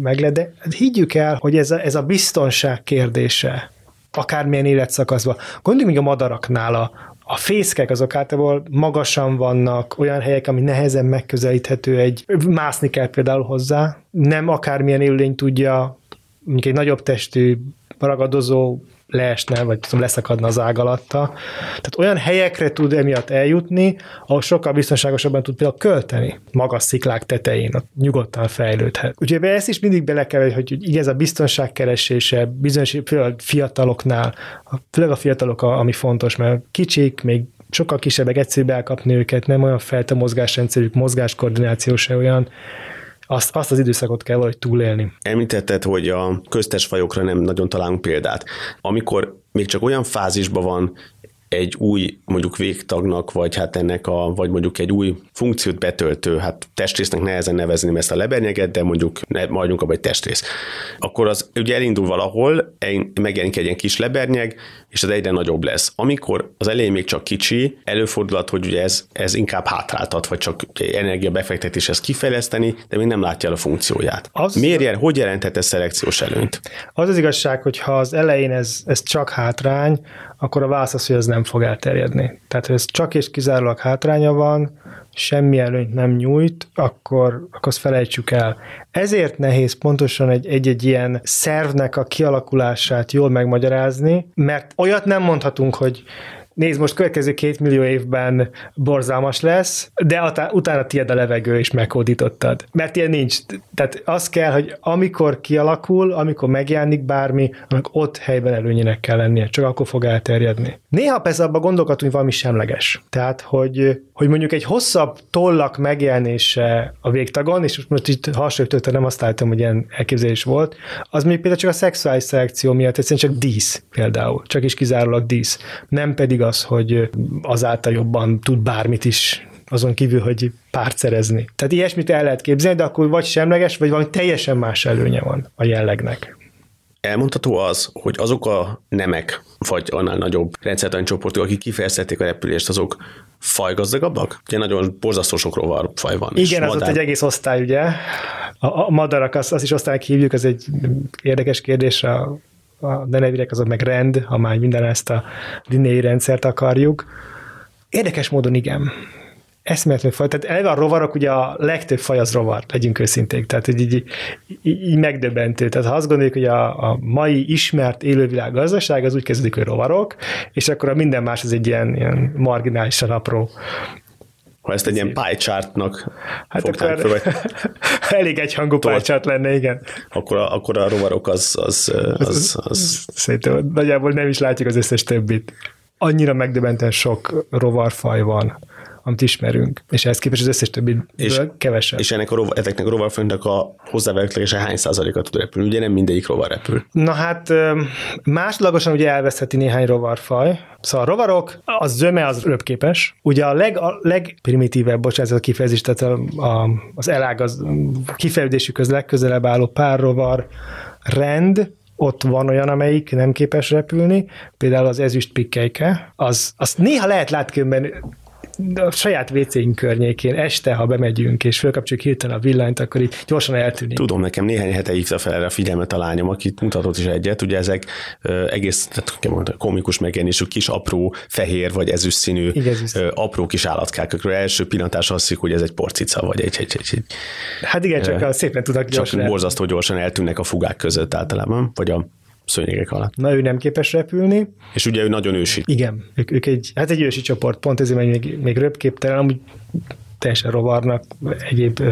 meg lehet, de hát higgyük el, hogy ez a, ez a biztonság kérdése, akármilyen életszakaszban. Gondoljunk még a madaraknál, a, a fészkek azok általában magasan vannak, olyan helyek, ami nehezen megközelíthető, egy mászni kell például hozzá. Nem akármilyen élőlény tudja, mondjuk egy nagyobb testű ragadozó leesne, vagy tudom, leszakadna az ág alatta. Tehát olyan helyekre tud emiatt eljutni, ahol sokkal biztonságosabban tud például költeni magas sziklák tetején, ott nyugodtan fejlődhet. Úgyhogy ezt is mindig bele kell, hogy igen, ez a biztonság keresése, bizonyos fiataloknál, főleg a fiatalok, ami fontos, mert kicsik, még sokkal kisebbek, egyszerűbb elkapni őket, nem olyan felt a mozgásrendszerük, mozgáskoordináció se olyan, azt, azt az időszakot kell valahogy túlélni. Említetted, hogy a köztes fajokra nem nagyon találunk példát. Amikor még csak olyan fázisban van egy új mondjuk végtagnak, vagy hát ennek a, vagy mondjuk egy új funkciót betöltő, hát testrésznek nehezen nevezni ezt a lebernyeget, de mondjuk ne, maradjunk abban egy testrész. Akkor az ugye elindul valahol, megjelenik egy ilyen kis lebernyeg, és az egyre nagyobb lesz. Amikor az elején még csak kicsi, előfordulhat, hogy ugye ez, ez inkább hátráltat, vagy csak energiabefektetéshez kifejleszteni, de még nem látja el a funkcióját. Az Miért jel, hogy jelenthet ez szelekciós előnyt? Az az igazság, hogy ha az elején ez, ez csak hátrány, akkor a válasz az, hogy ez nem fog elterjedni. Tehát, ha ez csak és kizárólag hátránya van, semmi előnyt nem nyújt, akkor, akkor azt felejtsük el. Ezért nehéz pontosan egy-egy ilyen szervnek a kialakulását jól megmagyarázni, mert olyat nem mondhatunk, hogy nézd, most következő két millió évben borzalmas lesz, de utána tiéd a levegő, és meghódítottad. Mert ilyen nincs. Tehát az kell, hogy amikor kialakul, amikor megjelenik bármi, annak ott helyben előnyének kell lennie, csak akkor fog elterjedni. Néha persze abban gondolkodunk, valami semleges. Tehát, hogy, hogy mondjuk egy hosszabb tollak megjelenése a végtagon, és most itt hasonlítottam, nem azt állítom, hogy ilyen elképzelés volt, az még például csak a szexuális szelekció miatt, egyszerűen csak dísz például, csak is kizárólag dísz. Nem pedig az, hogy azáltal jobban tud bármit is azon kívül, hogy párt szerezni. Tehát ilyesmit el lehet képzelni, de akkor vagy semleges, vagy valami teljesen más előnye van a jellegnek. Elmondható az, hogy azok a nemek, vagy annál nagyobb rendszertani csoportok, akik kifejezték a repülést, azok fajgazdagabbak? Ugye nagyon borzasztó sok rovar faj van. Igen, az madár... ott egy egész osztály, ugye. A, a madarak, azt, azt is osztálynak hívjuk, ez egy érdekes kérdés, a a denevirek azok meg rend, ha már minden ezt a linéi rendszert akarjuk. Érdekes módon igen. Eszméletlenül faj. Tehát eleve a rovarok, ugye a legtöbb faj az rovar, legyünk őszinték. Tehát így, így, így, megdöbbentő. Tehát ha azt gondoljuk, hogy a, a mai ismert élővilág gazdaság, az úgy kezdődik, hogy rovarok, és akkor a minden más az egy ilyen, ilyen marginálisan apró ha ezt egy ilyen pie chartnak hát fogták akkor föl, elég egyhangú pie chart lenne, igen. Akkor a, akkor a rovarok az, az, az, az, az... Szerintem nagyjából nem is látjuk az összes többit. Annyira megdöbbenten sok rovarfaj van, amit ismerünk. És ehhez képest az összes többi És- kevesebb. És ennek a rova, ezeknek a rovarfajnak a hozzávetőlegesen hány százaléka tud repülni? Ugye nem mindegyik rovar repül. Na hát másodlagosan ugye elvesztheti néhány rovarfaj. Szóval a rovarok, a zöme az röpképes. Ugye a, leg, a legprimitívebb, bocsánat, a kifejezés, tehát a, a, az elágaz kifejezésükhöz legközelebb álló pár rovar rend, ott van olyan, amelyik nem képes repülni, például az ezüst pikkelyke, az, azt néha lehet látni különben a saját WC-ink környékén, este, ha bemegyünk, és fölkapcsoljuk hirtelen a villanyt, akkor így gyorsan eltűnik. Tudom, nekem néhány hete hívta fel erre a figyelmet a lányom, akit mutatott is egyet. Ugye ezek ö, egész tehát, mondjam, komikus megjelenésű kis apró fehér vagy ezüst színű ö, apró kis állatkák, akikről első pillantásra azt hiszik, hogy ez egy porcica, vagy egy, egy, egy, egy Hát igen, csak a szépen tudnak csak gyorsan el- borzasztó gyorsan eltűnnek a fugák között általában, vagy a szőnyegek alatt. Na, ő nem képes repülni. És ugye ő nagyon ősi. Igen, ők, ők egy, hát egy ősi csoport, pont ezért még, még, röpképtelen, amúgy teljesen rovarnak egyéb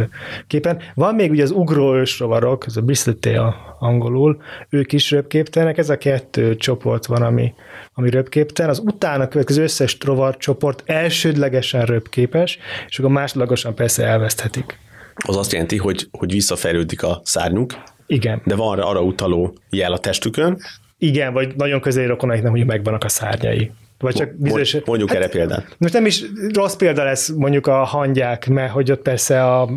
képen. Van még ugye az ugró ősrovarok, ez a Bristleté angolul, ők is röpképtelenek, ez a kettő csoport van, ami, ami röpképtelen. Az utána következő összes rovar csoport elsődlegesen röpképes, és akkor másodlagosan persze elveszthetik. Az azt jelenti, hogy, hogy visszafejlődik a szárnyuk, Igen. de van arra, arra utaló jel a testükön. Igen, vagy nagyon közeli rokonaiknak mondjuk megvannak a szárnyai. Vagy csak bizonyos... Mondj- Mondjuk hát, erre példát. Most nem is rossz példa lesz mondjuk a hangyák, mert hogy ott persze a,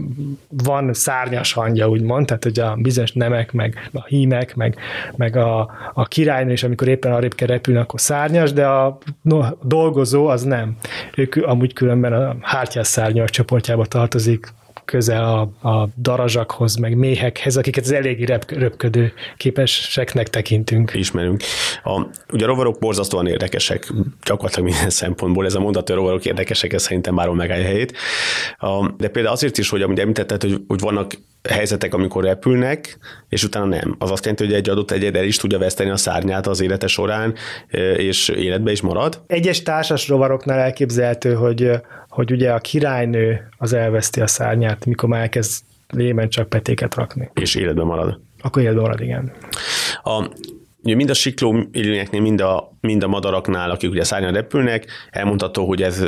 van szárnyas hangya, úgymond, tehát hogy a bizonyos nemek, meg a hímek, meg, meg a, a királynő is, amikor éppen arrébb kell repülni, akkor szárnyas, de a no, dolgozó az nem. Ők amúgy különben a hártyás szárnyak csoportjába tartozik, közel a, a darazsakhoz, meg méhekhez, akiket az eléggé rep, röpködő képeseknek tekintünk. ismerünk. A, ugye a rovarok borzasztóan érdekesek, gyakorlatilag minden szempontból. Ez a mondat, hogy a rovarok érdekesek, ez szerintem már megállja helyét. A, de például azért is, hogy amit említetted, hogy, hogy vannak helyzetek, amikor repülnek, és utána nem. Az azt jelenti, hogy egy adott egyed el is tudja veszteni a szárnyát az élete során, és életbe is marad. Egyes társas rovaroknál elképzelhető, hogy, hogy ugye a királynő az elveszti a szárnyát, mikor már elkezd lében csak petéket rakni. És életbe marad. Akkor életben marad, igen. A, ugye mind a sikló élőnyeknél, mind a, mind a madaraknál, akik ugye szárnyan repülnek, elmondható, hogy ez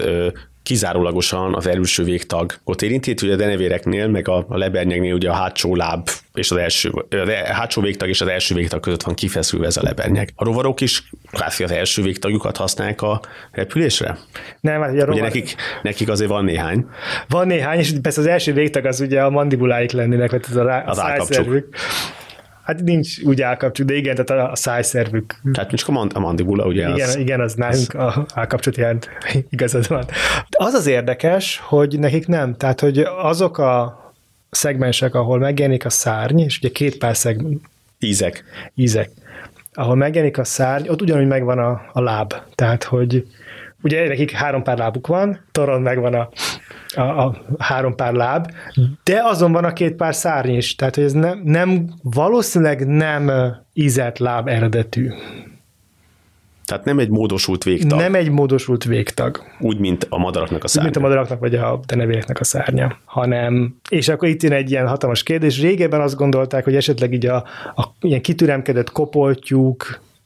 kizárólagosan az előső végtagot érinti. Ugye a denevéreknél, meg a, a lebernyegnél ugye a hátsó láb és az első, a hátsó végtag és az első végtag között van kifeszülve ez a lebernyeg. A rovarok is kvázi az első végtagjukat használják a repülésre? Nem, hát ugye a Ugye rovar... nekik, nekik azért van néhány. Van néhány, és persze az első végtag az ugye a mandibuláik lennének, vagy ez a, rá, Az állkapcsuk. Hát nincs úgy állkapcsuk, de igen, tehát a, szájszervük. Tehát csak a, mand- a mandibula, ugye Igen, az, igen, az nálunk a állkapcsot jelent, igazad van. De az az érdekes, hogy nekik nem, tehát hogy azok a szegmensek, ahol megjelenik a szárny, és ugye két pár szeg, ízek. ízek, ahol megjelenik a szárny, ott ugyanúgy megvan a, a láb. Tehát, hogy ugye nekik három pár lábuk van, toron megvan a, a, a három pár láb, de azon van a két pár szárny is. Tehát, hogy ez nem, nem valószínűleg nem ízelt láb eredetű. Tehát nem egy módosult végtag, Nem egy módosult végtag. úgy, mint a madaraknak a Úgy, szárnya. mint a madaraknak vagy a denevéreknek a szárnya, hanem, és akkor itt jön egy ilyen hatalmas kérdés. Régebben azt gondolták, hogy esetleg így a, a ilyen kitüremkedett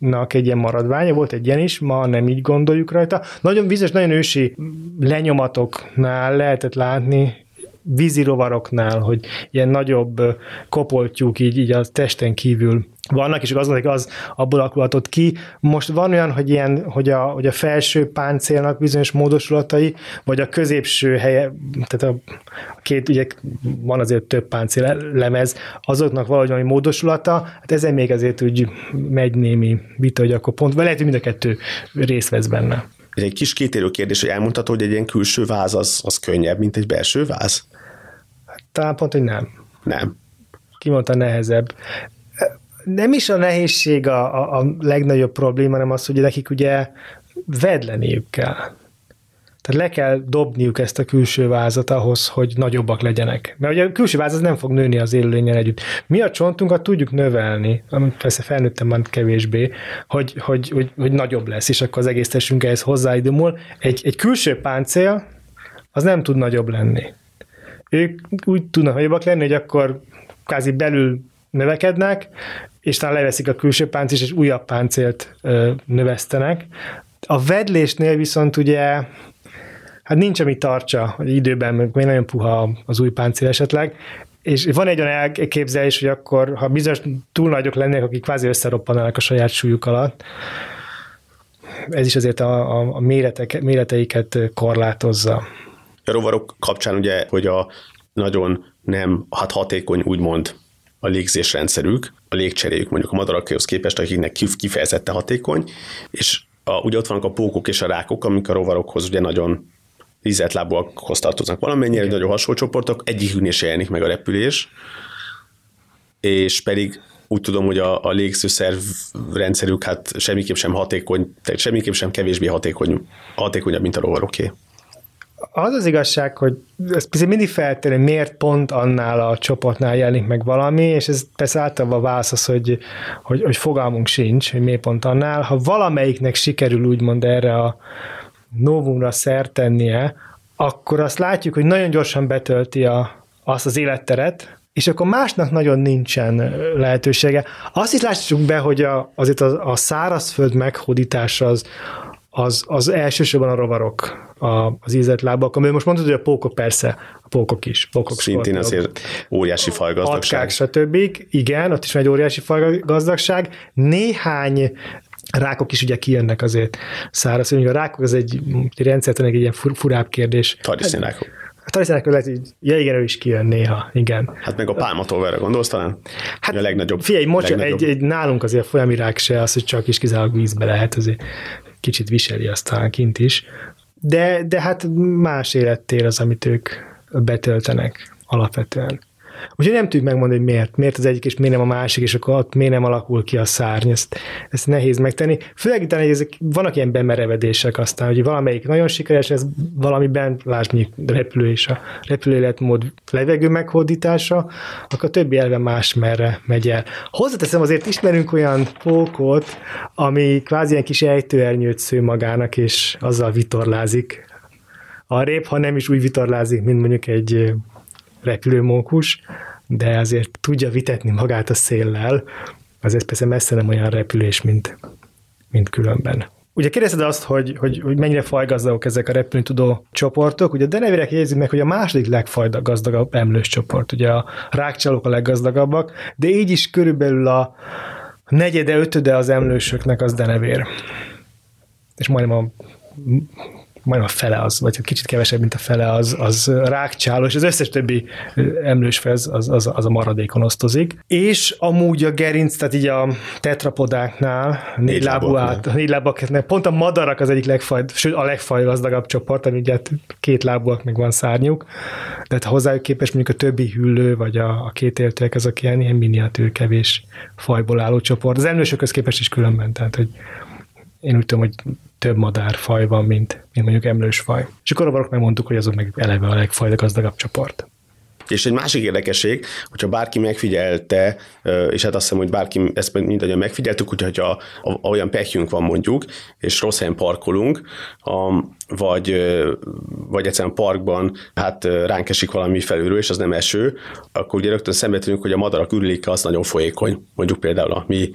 kopoltyúknak egy ilyen maradványa, volt egy ilyen is, ma nem így gondoljuk rajta. Nagyon bizonyos, nagyon ősi lenyomatoknál lehetett látni, vízirovaroknál, hogy ilyen nagyobb kopoltyúk így, így a testen kívül vannak, és az mondják, az abból alakulhatott ki. Most van olyan, hogy, ilyen, hogy, a, hogy a felső páncélnak bizonyos módosulatai, vagy a középső helye, tehát a, a két, ugye van azért több páncél lemez, azoknak valahogy valami módosulata, hát ezen még azért úgy megy némi vita, hogy akkor pont, lehet, hogy mind a kettő részt vesz benne. Ez egy kis kétérő kérdés, hogy elmondható, hogy egy ilyen külső váz az, az könnyebb, mint egy belső váz? Talán pont, hogy nem. Nem. kimondta nehezebb. Nem is a nehézség a, a, a legnagyobb probléma, hanem az, hogy nekik ugye vedleniük kell. Tehát le kell dobniuk ezt a külső vázat ahhoz, hogy nagyobbak legyenek. Mert ugye a külső váz az nem fog nőni az élőlényen együtt. Mi a csontunkat tudjuk növelni, amit persze felnőttem már kevésbé, hogy, hogy, hogy, hogy nagyobb lesz, és akkor az egész testünk ehhez hozzáidumul. Egy, egy külső páncél az nem tud nagyobb lenni. Ők úgy tudnak nagyobbak lenni, hogy akkor kvázi belül növekednek, és talán leveszik a külső páncélt, és újabb páncélt ö, növesztenek. A vedlésnél viszont ugye hát nincs, ami tartsa hogy időben, még nagyon puha az új páncél esetleg, és van egy olyan elképzelés, hogy akkor, ha bizonyos túl nagyok lennének, akik kvázi összeroppanának a saját súlyuk alatt, ez is azért a, a, a méretek, méreteiket korlátozza. A rovarok kapcsán ugye, hogy a nagyon nem hát hatékony úgymond a légzésrendszerük, a légcseréjük mondjuk a madarakhoz képest, akiknek kifejezette hatékony, és a, ugye ott vannak a pókok és a rákok, amik a rovarokhoz ugye nagyon lábúakhoz tartoznak valamennyire, nagyon hasonló csoportok, egyiküknél se jelenik meg a repülés, és pedig úgy tudom, hogy a, a légzőszerv rendszerük hát semmiképp sem hatékony, tehát semmiképp sem kevésbé hatékony, hatékonyabb, mint a rovaroké. Az az igazság, hogy ez mindig feltenni, miért pont annál a csoportnál jelenik meg valami, és ez persze általában válasz az, hogy, hogy, hogy fogalmunk sincs, hogy miért pont annál. Ha valamelyiknek sikerül úgymond erre a novumra szert tennie, akkor azt látjuk, hogy nagyon gyorsan betölti a, azt az életteret, és akkor másnak nagyon nincsen lehetősége. Azt is látjuk be, hogy a, azért a, a szárazföld meghódítása az, az, az elsősorban a rovarok, a, az ízett lábak, ami most mondtad, hogy a pókok persze, a pókok is. Pókok Szintén azért óriási fajgazdagság. Atkák, stb. Igen, ott is van egy óriási fajgazdagság. Néhány rákok is ugye kijönnek azért száraz. Hogy a rákok az egy, egy rendszertelen egy ilyen furább kérdés. Tarisznyrákok. A tarisznyrákok lehet, hogy ja igen, ő is kijön néha, igen. Hát meg a pálmatolverre gondolsz talán? Hát a legnagyobb. Figyelj, most legnagyobb. Egy, egy, nálunk azért folyami rák se az, hogy csak is kizárólag vízbe lehet, azért kicsit viseli aztán kint is. De, de hát más élettér az, amit ők betöltenek alapvetően. Úgyhogy nem tudjuk megmondani, hogy miért. Miért az egyik, és miért nem a másik, és akkor ott miért nem alakul ki a szárny. Ezt, ezt nehéz megtenni. Főleg itt ezek, vannak ilyen bemerevedések aztán, hogy valamelyik nagyon sikeres, ez valamiben, lásd mondjuk repülő és a repülőéletmód levegő meghódítása, akkor a többi elve más merre megy el. Hozzáteszem, azért ismerünk olyan pókot, ami kvázi ilyen kis ejtőernyőt sző magának, és azzal vitorlázik arrébb, ha nem is úgy vitorlázik, mint mondjuk egy repülőmókus, de azért tudja vitetni magát a széllel, azért persze messze nem olyan repülés, mint, mint különben. Ugye kérdezted azt, hogy, hogy, hogy mennyire fajgazdagok ezek a repülni tudó csoportok. Ugye a denevirek jegyzik meg, hogy a második legfajgazdagabb emlős csoport. Ugye a rákcsalók a leggazdagabbak, de így is körülbelül a negyede, ötöde az emlősöknek az denevér. És majdnem a majdnem a fele az, vagy kicsit kevesebb, mint a fele az, az rákcsáló, és az összes többi emlősfez az, az, az a maradékon osztozik. És amúgy a gerinc, tehát így a tetrapodáknál, négy lábú át, négy lábaknál, pont a madarak az egyik legfaj, sőt a legfajgazdagabb csoport, ami ugye két lábúak, meg van szárnyuk, de hát hozzájuk képest mondjuk a többi hüllő, vagy a, a két éltőek, azok ilyen, ilyen miniatűr kevés fajból álló csoport. Az emlősökhöz képest is különben, tehát hogy én úgy tudom, hogy több madárfaj van, mint, mint mondjuk emlősfaj. És akkor a megmondtuk, hogy azok meg eleve a legfajgazdagabb csoport. És egy másik érdekesség, hogyha bárki megfigyelte, és hát azt hiszem, hogy bárki ezt mindannyian megfigyeltük, hogyha olyan pekjünk van mondjuk, és rossz helyen parkolunk, vagy, vagy egyszerűen parkban hát ránk esik valami felülről, és az nem eső, akkor ugye rögtön szembetűnünk, hogy a madarak ürüléke az nagyon folyékony. Mondjuk például a mi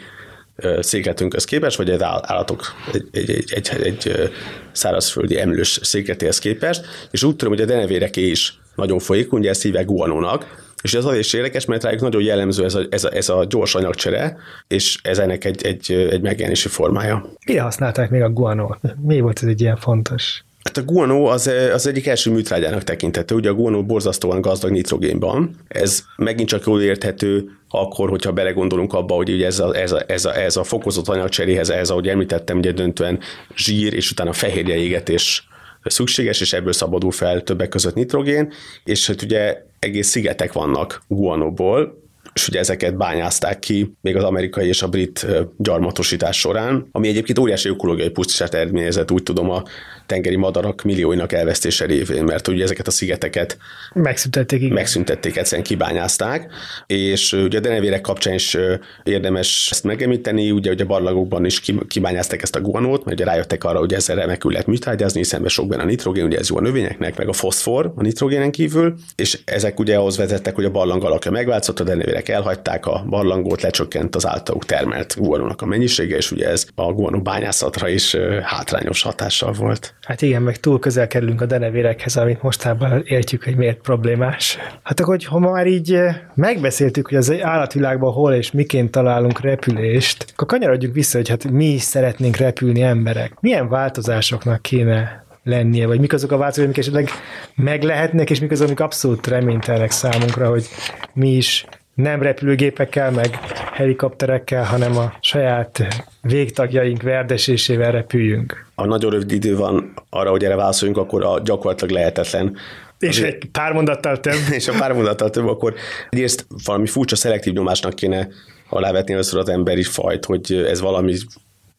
székletünkhöz képest, vagy egy állatok, egy, egy, egy, egy, szárazföldi emlős székletéhez képest, és úgy tudom, hogy a denevéreké is nagyon folyik, ugye ezt hívják guanónak, és ez azért is érdekes, mert rájuk nagyon jellemző ez a, ez a, ez a gyors anyagcsere, és ez ennek egy, egy, egy megjelenési formája. Mire használták még a guanót? Mi volt ez egy ilyen fontos? Hát a guanó az, az egyik első műtrágyának tekinthető. Ugye a guanó borzasztóan gazdag nitrogénban. Ez megint csak jól érthető akkor, hogyha belegondolunk abba, hogy ugye ez, a, ez, a, ez, a, ez a fokozott anyagcseréhez, ez, ahogy említettem, ugye döntően zsír és utána fehérje égetés szükséges, és ebből szabadul fel többek között nitrogén, és hát ugye egész szigetek vannak guanóból, és ugye ezeket bányázták ki még az amerikai és a brit gyarmatosítás során, ami egyébként óriási ökológiai pusztítását eredményezett, úgy tudom, a tengeri madarak millióinak elvesztése révén, mert ugye ezeket a szigeteket megszüntették, igen. megszüntették, egyszerűen kibányázták, és ugye a denevérek kapcsán is érdemes ezt megemlíteni, ugye, ugye a barlagokban is kibányázták ezt a guanót, mert ugye rájöttek arra, hogy ezzel remekül lehet műtrágyazni, hiszen sok benne a nitrogén, ugye ez jó a növényeknek, meg a foszfor a nitrogénen kívül, és ezek ugye ahhoz vezettek, hogy a barlang alakja megváltozott, a denevérek elhagyták a barlangot, lecsökkent az általuk termelt guanónak a mennyisége, és ugye ez a guanó bányászatra is hátrányos hatással volt. Hát igen, meg túl közel kerülünk a denevérekhez, amit mostában értjük, hogy miért problémás. Hát akkor, ha már így megbeszéltük, hogy az állatvilágban hol és miként találunk repülést, akkor kanyarodjunk vissza, hogy hát mi is szeretnénk repülni emberek. Milyen változásoknak kéne lennie, vagy mik azok a változások, amik esetleg meg és mik azok, amik abszolút reménytelnek számunkra, hogy mi is nem repülőgépekkel, meg helikopterekkel, hanem a saját végtagjaink verdesésével repüljünk. A nagyon rövid idő van arra, hogy erre válaszoljunk, akkor a gyakorlatilag lehetetlen. És Azért, egy pár mondattal több. és a pár mondattal több, akkor egyrészt valami furcsa szelektív nyomásnak kéne alávetni először az emberi fajt, hogy ez valami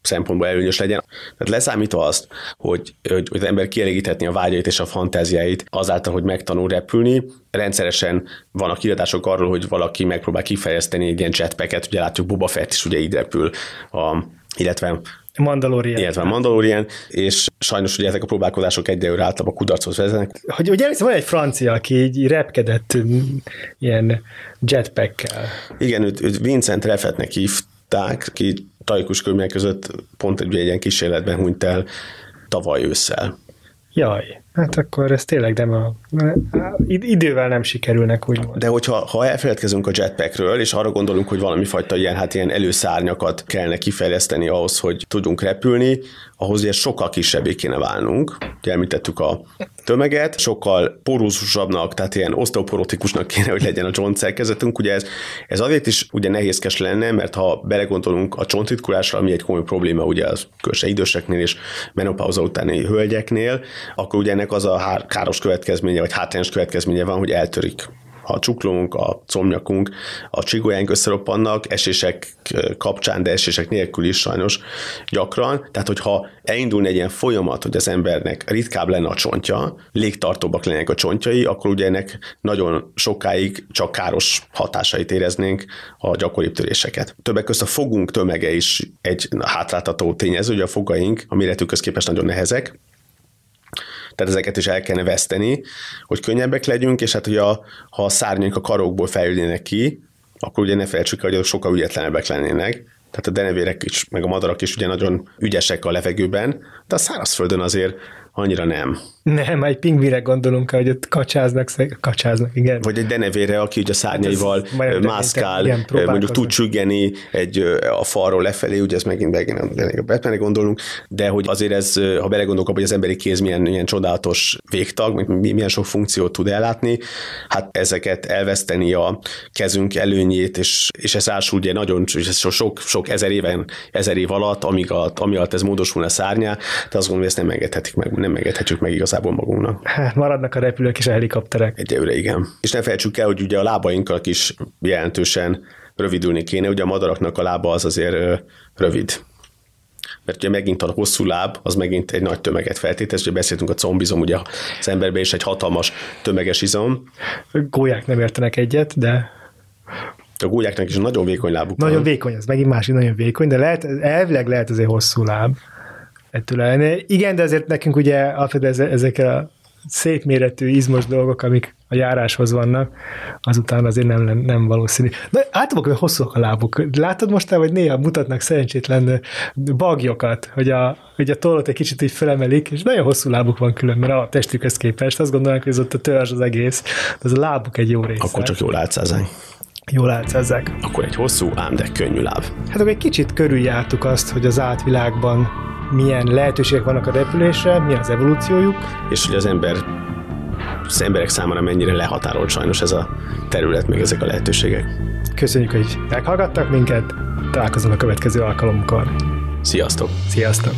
szempontból előnyös legyen. Tehát leszámítva azt, hogy, hogy, hogy az ember kielégíthetni a vágyait és a fantáziáit azáltal, hogy megtanul repülni, rendszeresen vannak kiadások arról, hogy valaki megpróbál kifejezteni egy ilyen jetpacket, ugye látjuk Boba Fett is ugye így repül, a, illetve Mandalorian. Illetve Mandalorian, és sajnos ugye ezek a próbálkozások egyre általában a kudarchoz vezetnek. Hogy ugye van egy francia, aki így repkedett ilyen jetpackkel. Igen, őt, őt Vincent Refetnek hívták, ki tragikus körülmények között pont egy, ilyen kísérletben hunyt el tavaly ősszel. Jaj, hát akkor ez tényleg nem a, idővel nem sikerülnek, úgymond. De hogyha ha elfeledkezünk a jetpackről, és arra gondolunk, hogy valami fajta ilyen, hát ilyen előszárnyakat kellene kifejleszteni ahhoz, hogy tudjunk repülni, ahhoz ugye sokkal kisebbé kéne válnunk. Ugye a tömeget, sokkal porózusabbnak, tehát ilyen oszteoporotikusnak kéne, hogy legyen a csontszerkezetünk. Ugye ez, ez azért is ugye nehézkes lenne, mert ha belegondolunk a csontritkulásra, ami egy komoly probléma ugye az különösen időseknél és menopauza utáni hölgyeknél, akkor ugye ennek az a káros következménye, vagy hátrányos következménye van, hogy eltörik a csuklónk, a comnyakunk, a csigolyánk összeroppannak, esések kapcsán, de esések nélkül is sajnos gyakran. Tehát, hogyha elindulna egy ilyen folyamat, hogy az embernek ritkább lenne a csontja, légtartóbbak lennének a csontjai, akkor ugye ennek nagyon sokáig csak káros hatásait éreznénk a gyakoribb töréseket. Többek között a fogunk tömege is egy hátráltató tényező, hogy a fogaink a méretükhöz képest nagyon nehezek, tehát ezeket is el kellene veszteni, hogy könnyebbek legyünk, és hát hogy a, ha a szárnyaink a karokból fejlődnének ki, akkor ugye ne felejtsük el, hogy sokkal ügyetlenebbek lennének. Tehát a denevérek is, meg a madarak is ugye nagyon ügyesek a levegőben, de a szárazföldön azért annyira nem. Nem, egy pingvire gondolunk, hogy ott kacsáznak, kacsáznak, igen. Vagy egy denevére, aki ugye a szárnyaival hát mászkál, igen, mondjuk tud csüggeni egy, a falról lefelé, ugye ez megint, megint a Batmanre gondolunk, de hogy azért ez, ha belegondolunk hogy az emberi kéz milyen, milyen csodálatos végtag, milyen sok funkciót tud ellátni, hát ezeket elveszteni a kezünk előnyét, és, és ez ásul ugye nagyon, ez sok, sok ezer éven, ezer év alatt, amíg alatt, ami alatt ez módosulna szárnya, de azt gondolom, hogy ezt nem engedhetik meg, nem engedhetjük meg igazából magunknak. Hát maradnak a repülők és a helikopterek. Egyelőre igen. És ne felejtsük el, hogy ugye a lábainkkal is jelentősen rövidülni kéne, ugye a madaraknak a lába az azért rövid mert ugye megint a hosszú láb, az megint egy nagy tömeget feltételez, ugye beszéltünk a combizom, ugye az emberben is egy hatalmas tömeges izom. Gólyák nem értenek egyet, de a gólyáknak is nagyon vékony lábuk Nagyon van. vékony, ez megint másik nagyon vékony, de lehet, elvileg lehet azért hosszú láb ettől lenni. Igen, de azért nekünk ugye alapvetően ezek a szép méretű, izmos dolgok, amik a járáshoz vannak, azután azért nem, nem valószínű. De általában hosszúak a lábuk. Látod most, hogy néha mutatnak szerencsétlen bagyokat, hogy a, hogy a tollot egy kicsit így felemelik, és nagyon hosszú lábuk van különben a testükhez képest. Azt gondolnak, hogy ez ott a törzs az egész, de az a lábuk egy jó része. Akkor csak jól álcázzák. Jól álcázzák. Akkor egy hosszú, ám de könnyű láb. Hát akkor egy kicsit körüljártuk azt, hogy az átvilágban milyen lehetőségek vannak a repülésre, mi az evolúciójuk. És hogy az ember az emberek számára mennyire lehatárolt sajnos ez a terület, meg ezek a lehetőségek. Köszönjük, hogy meghallgattak minket, találkozunk a következő alkalomkor. Sziasztok! Sziasztok!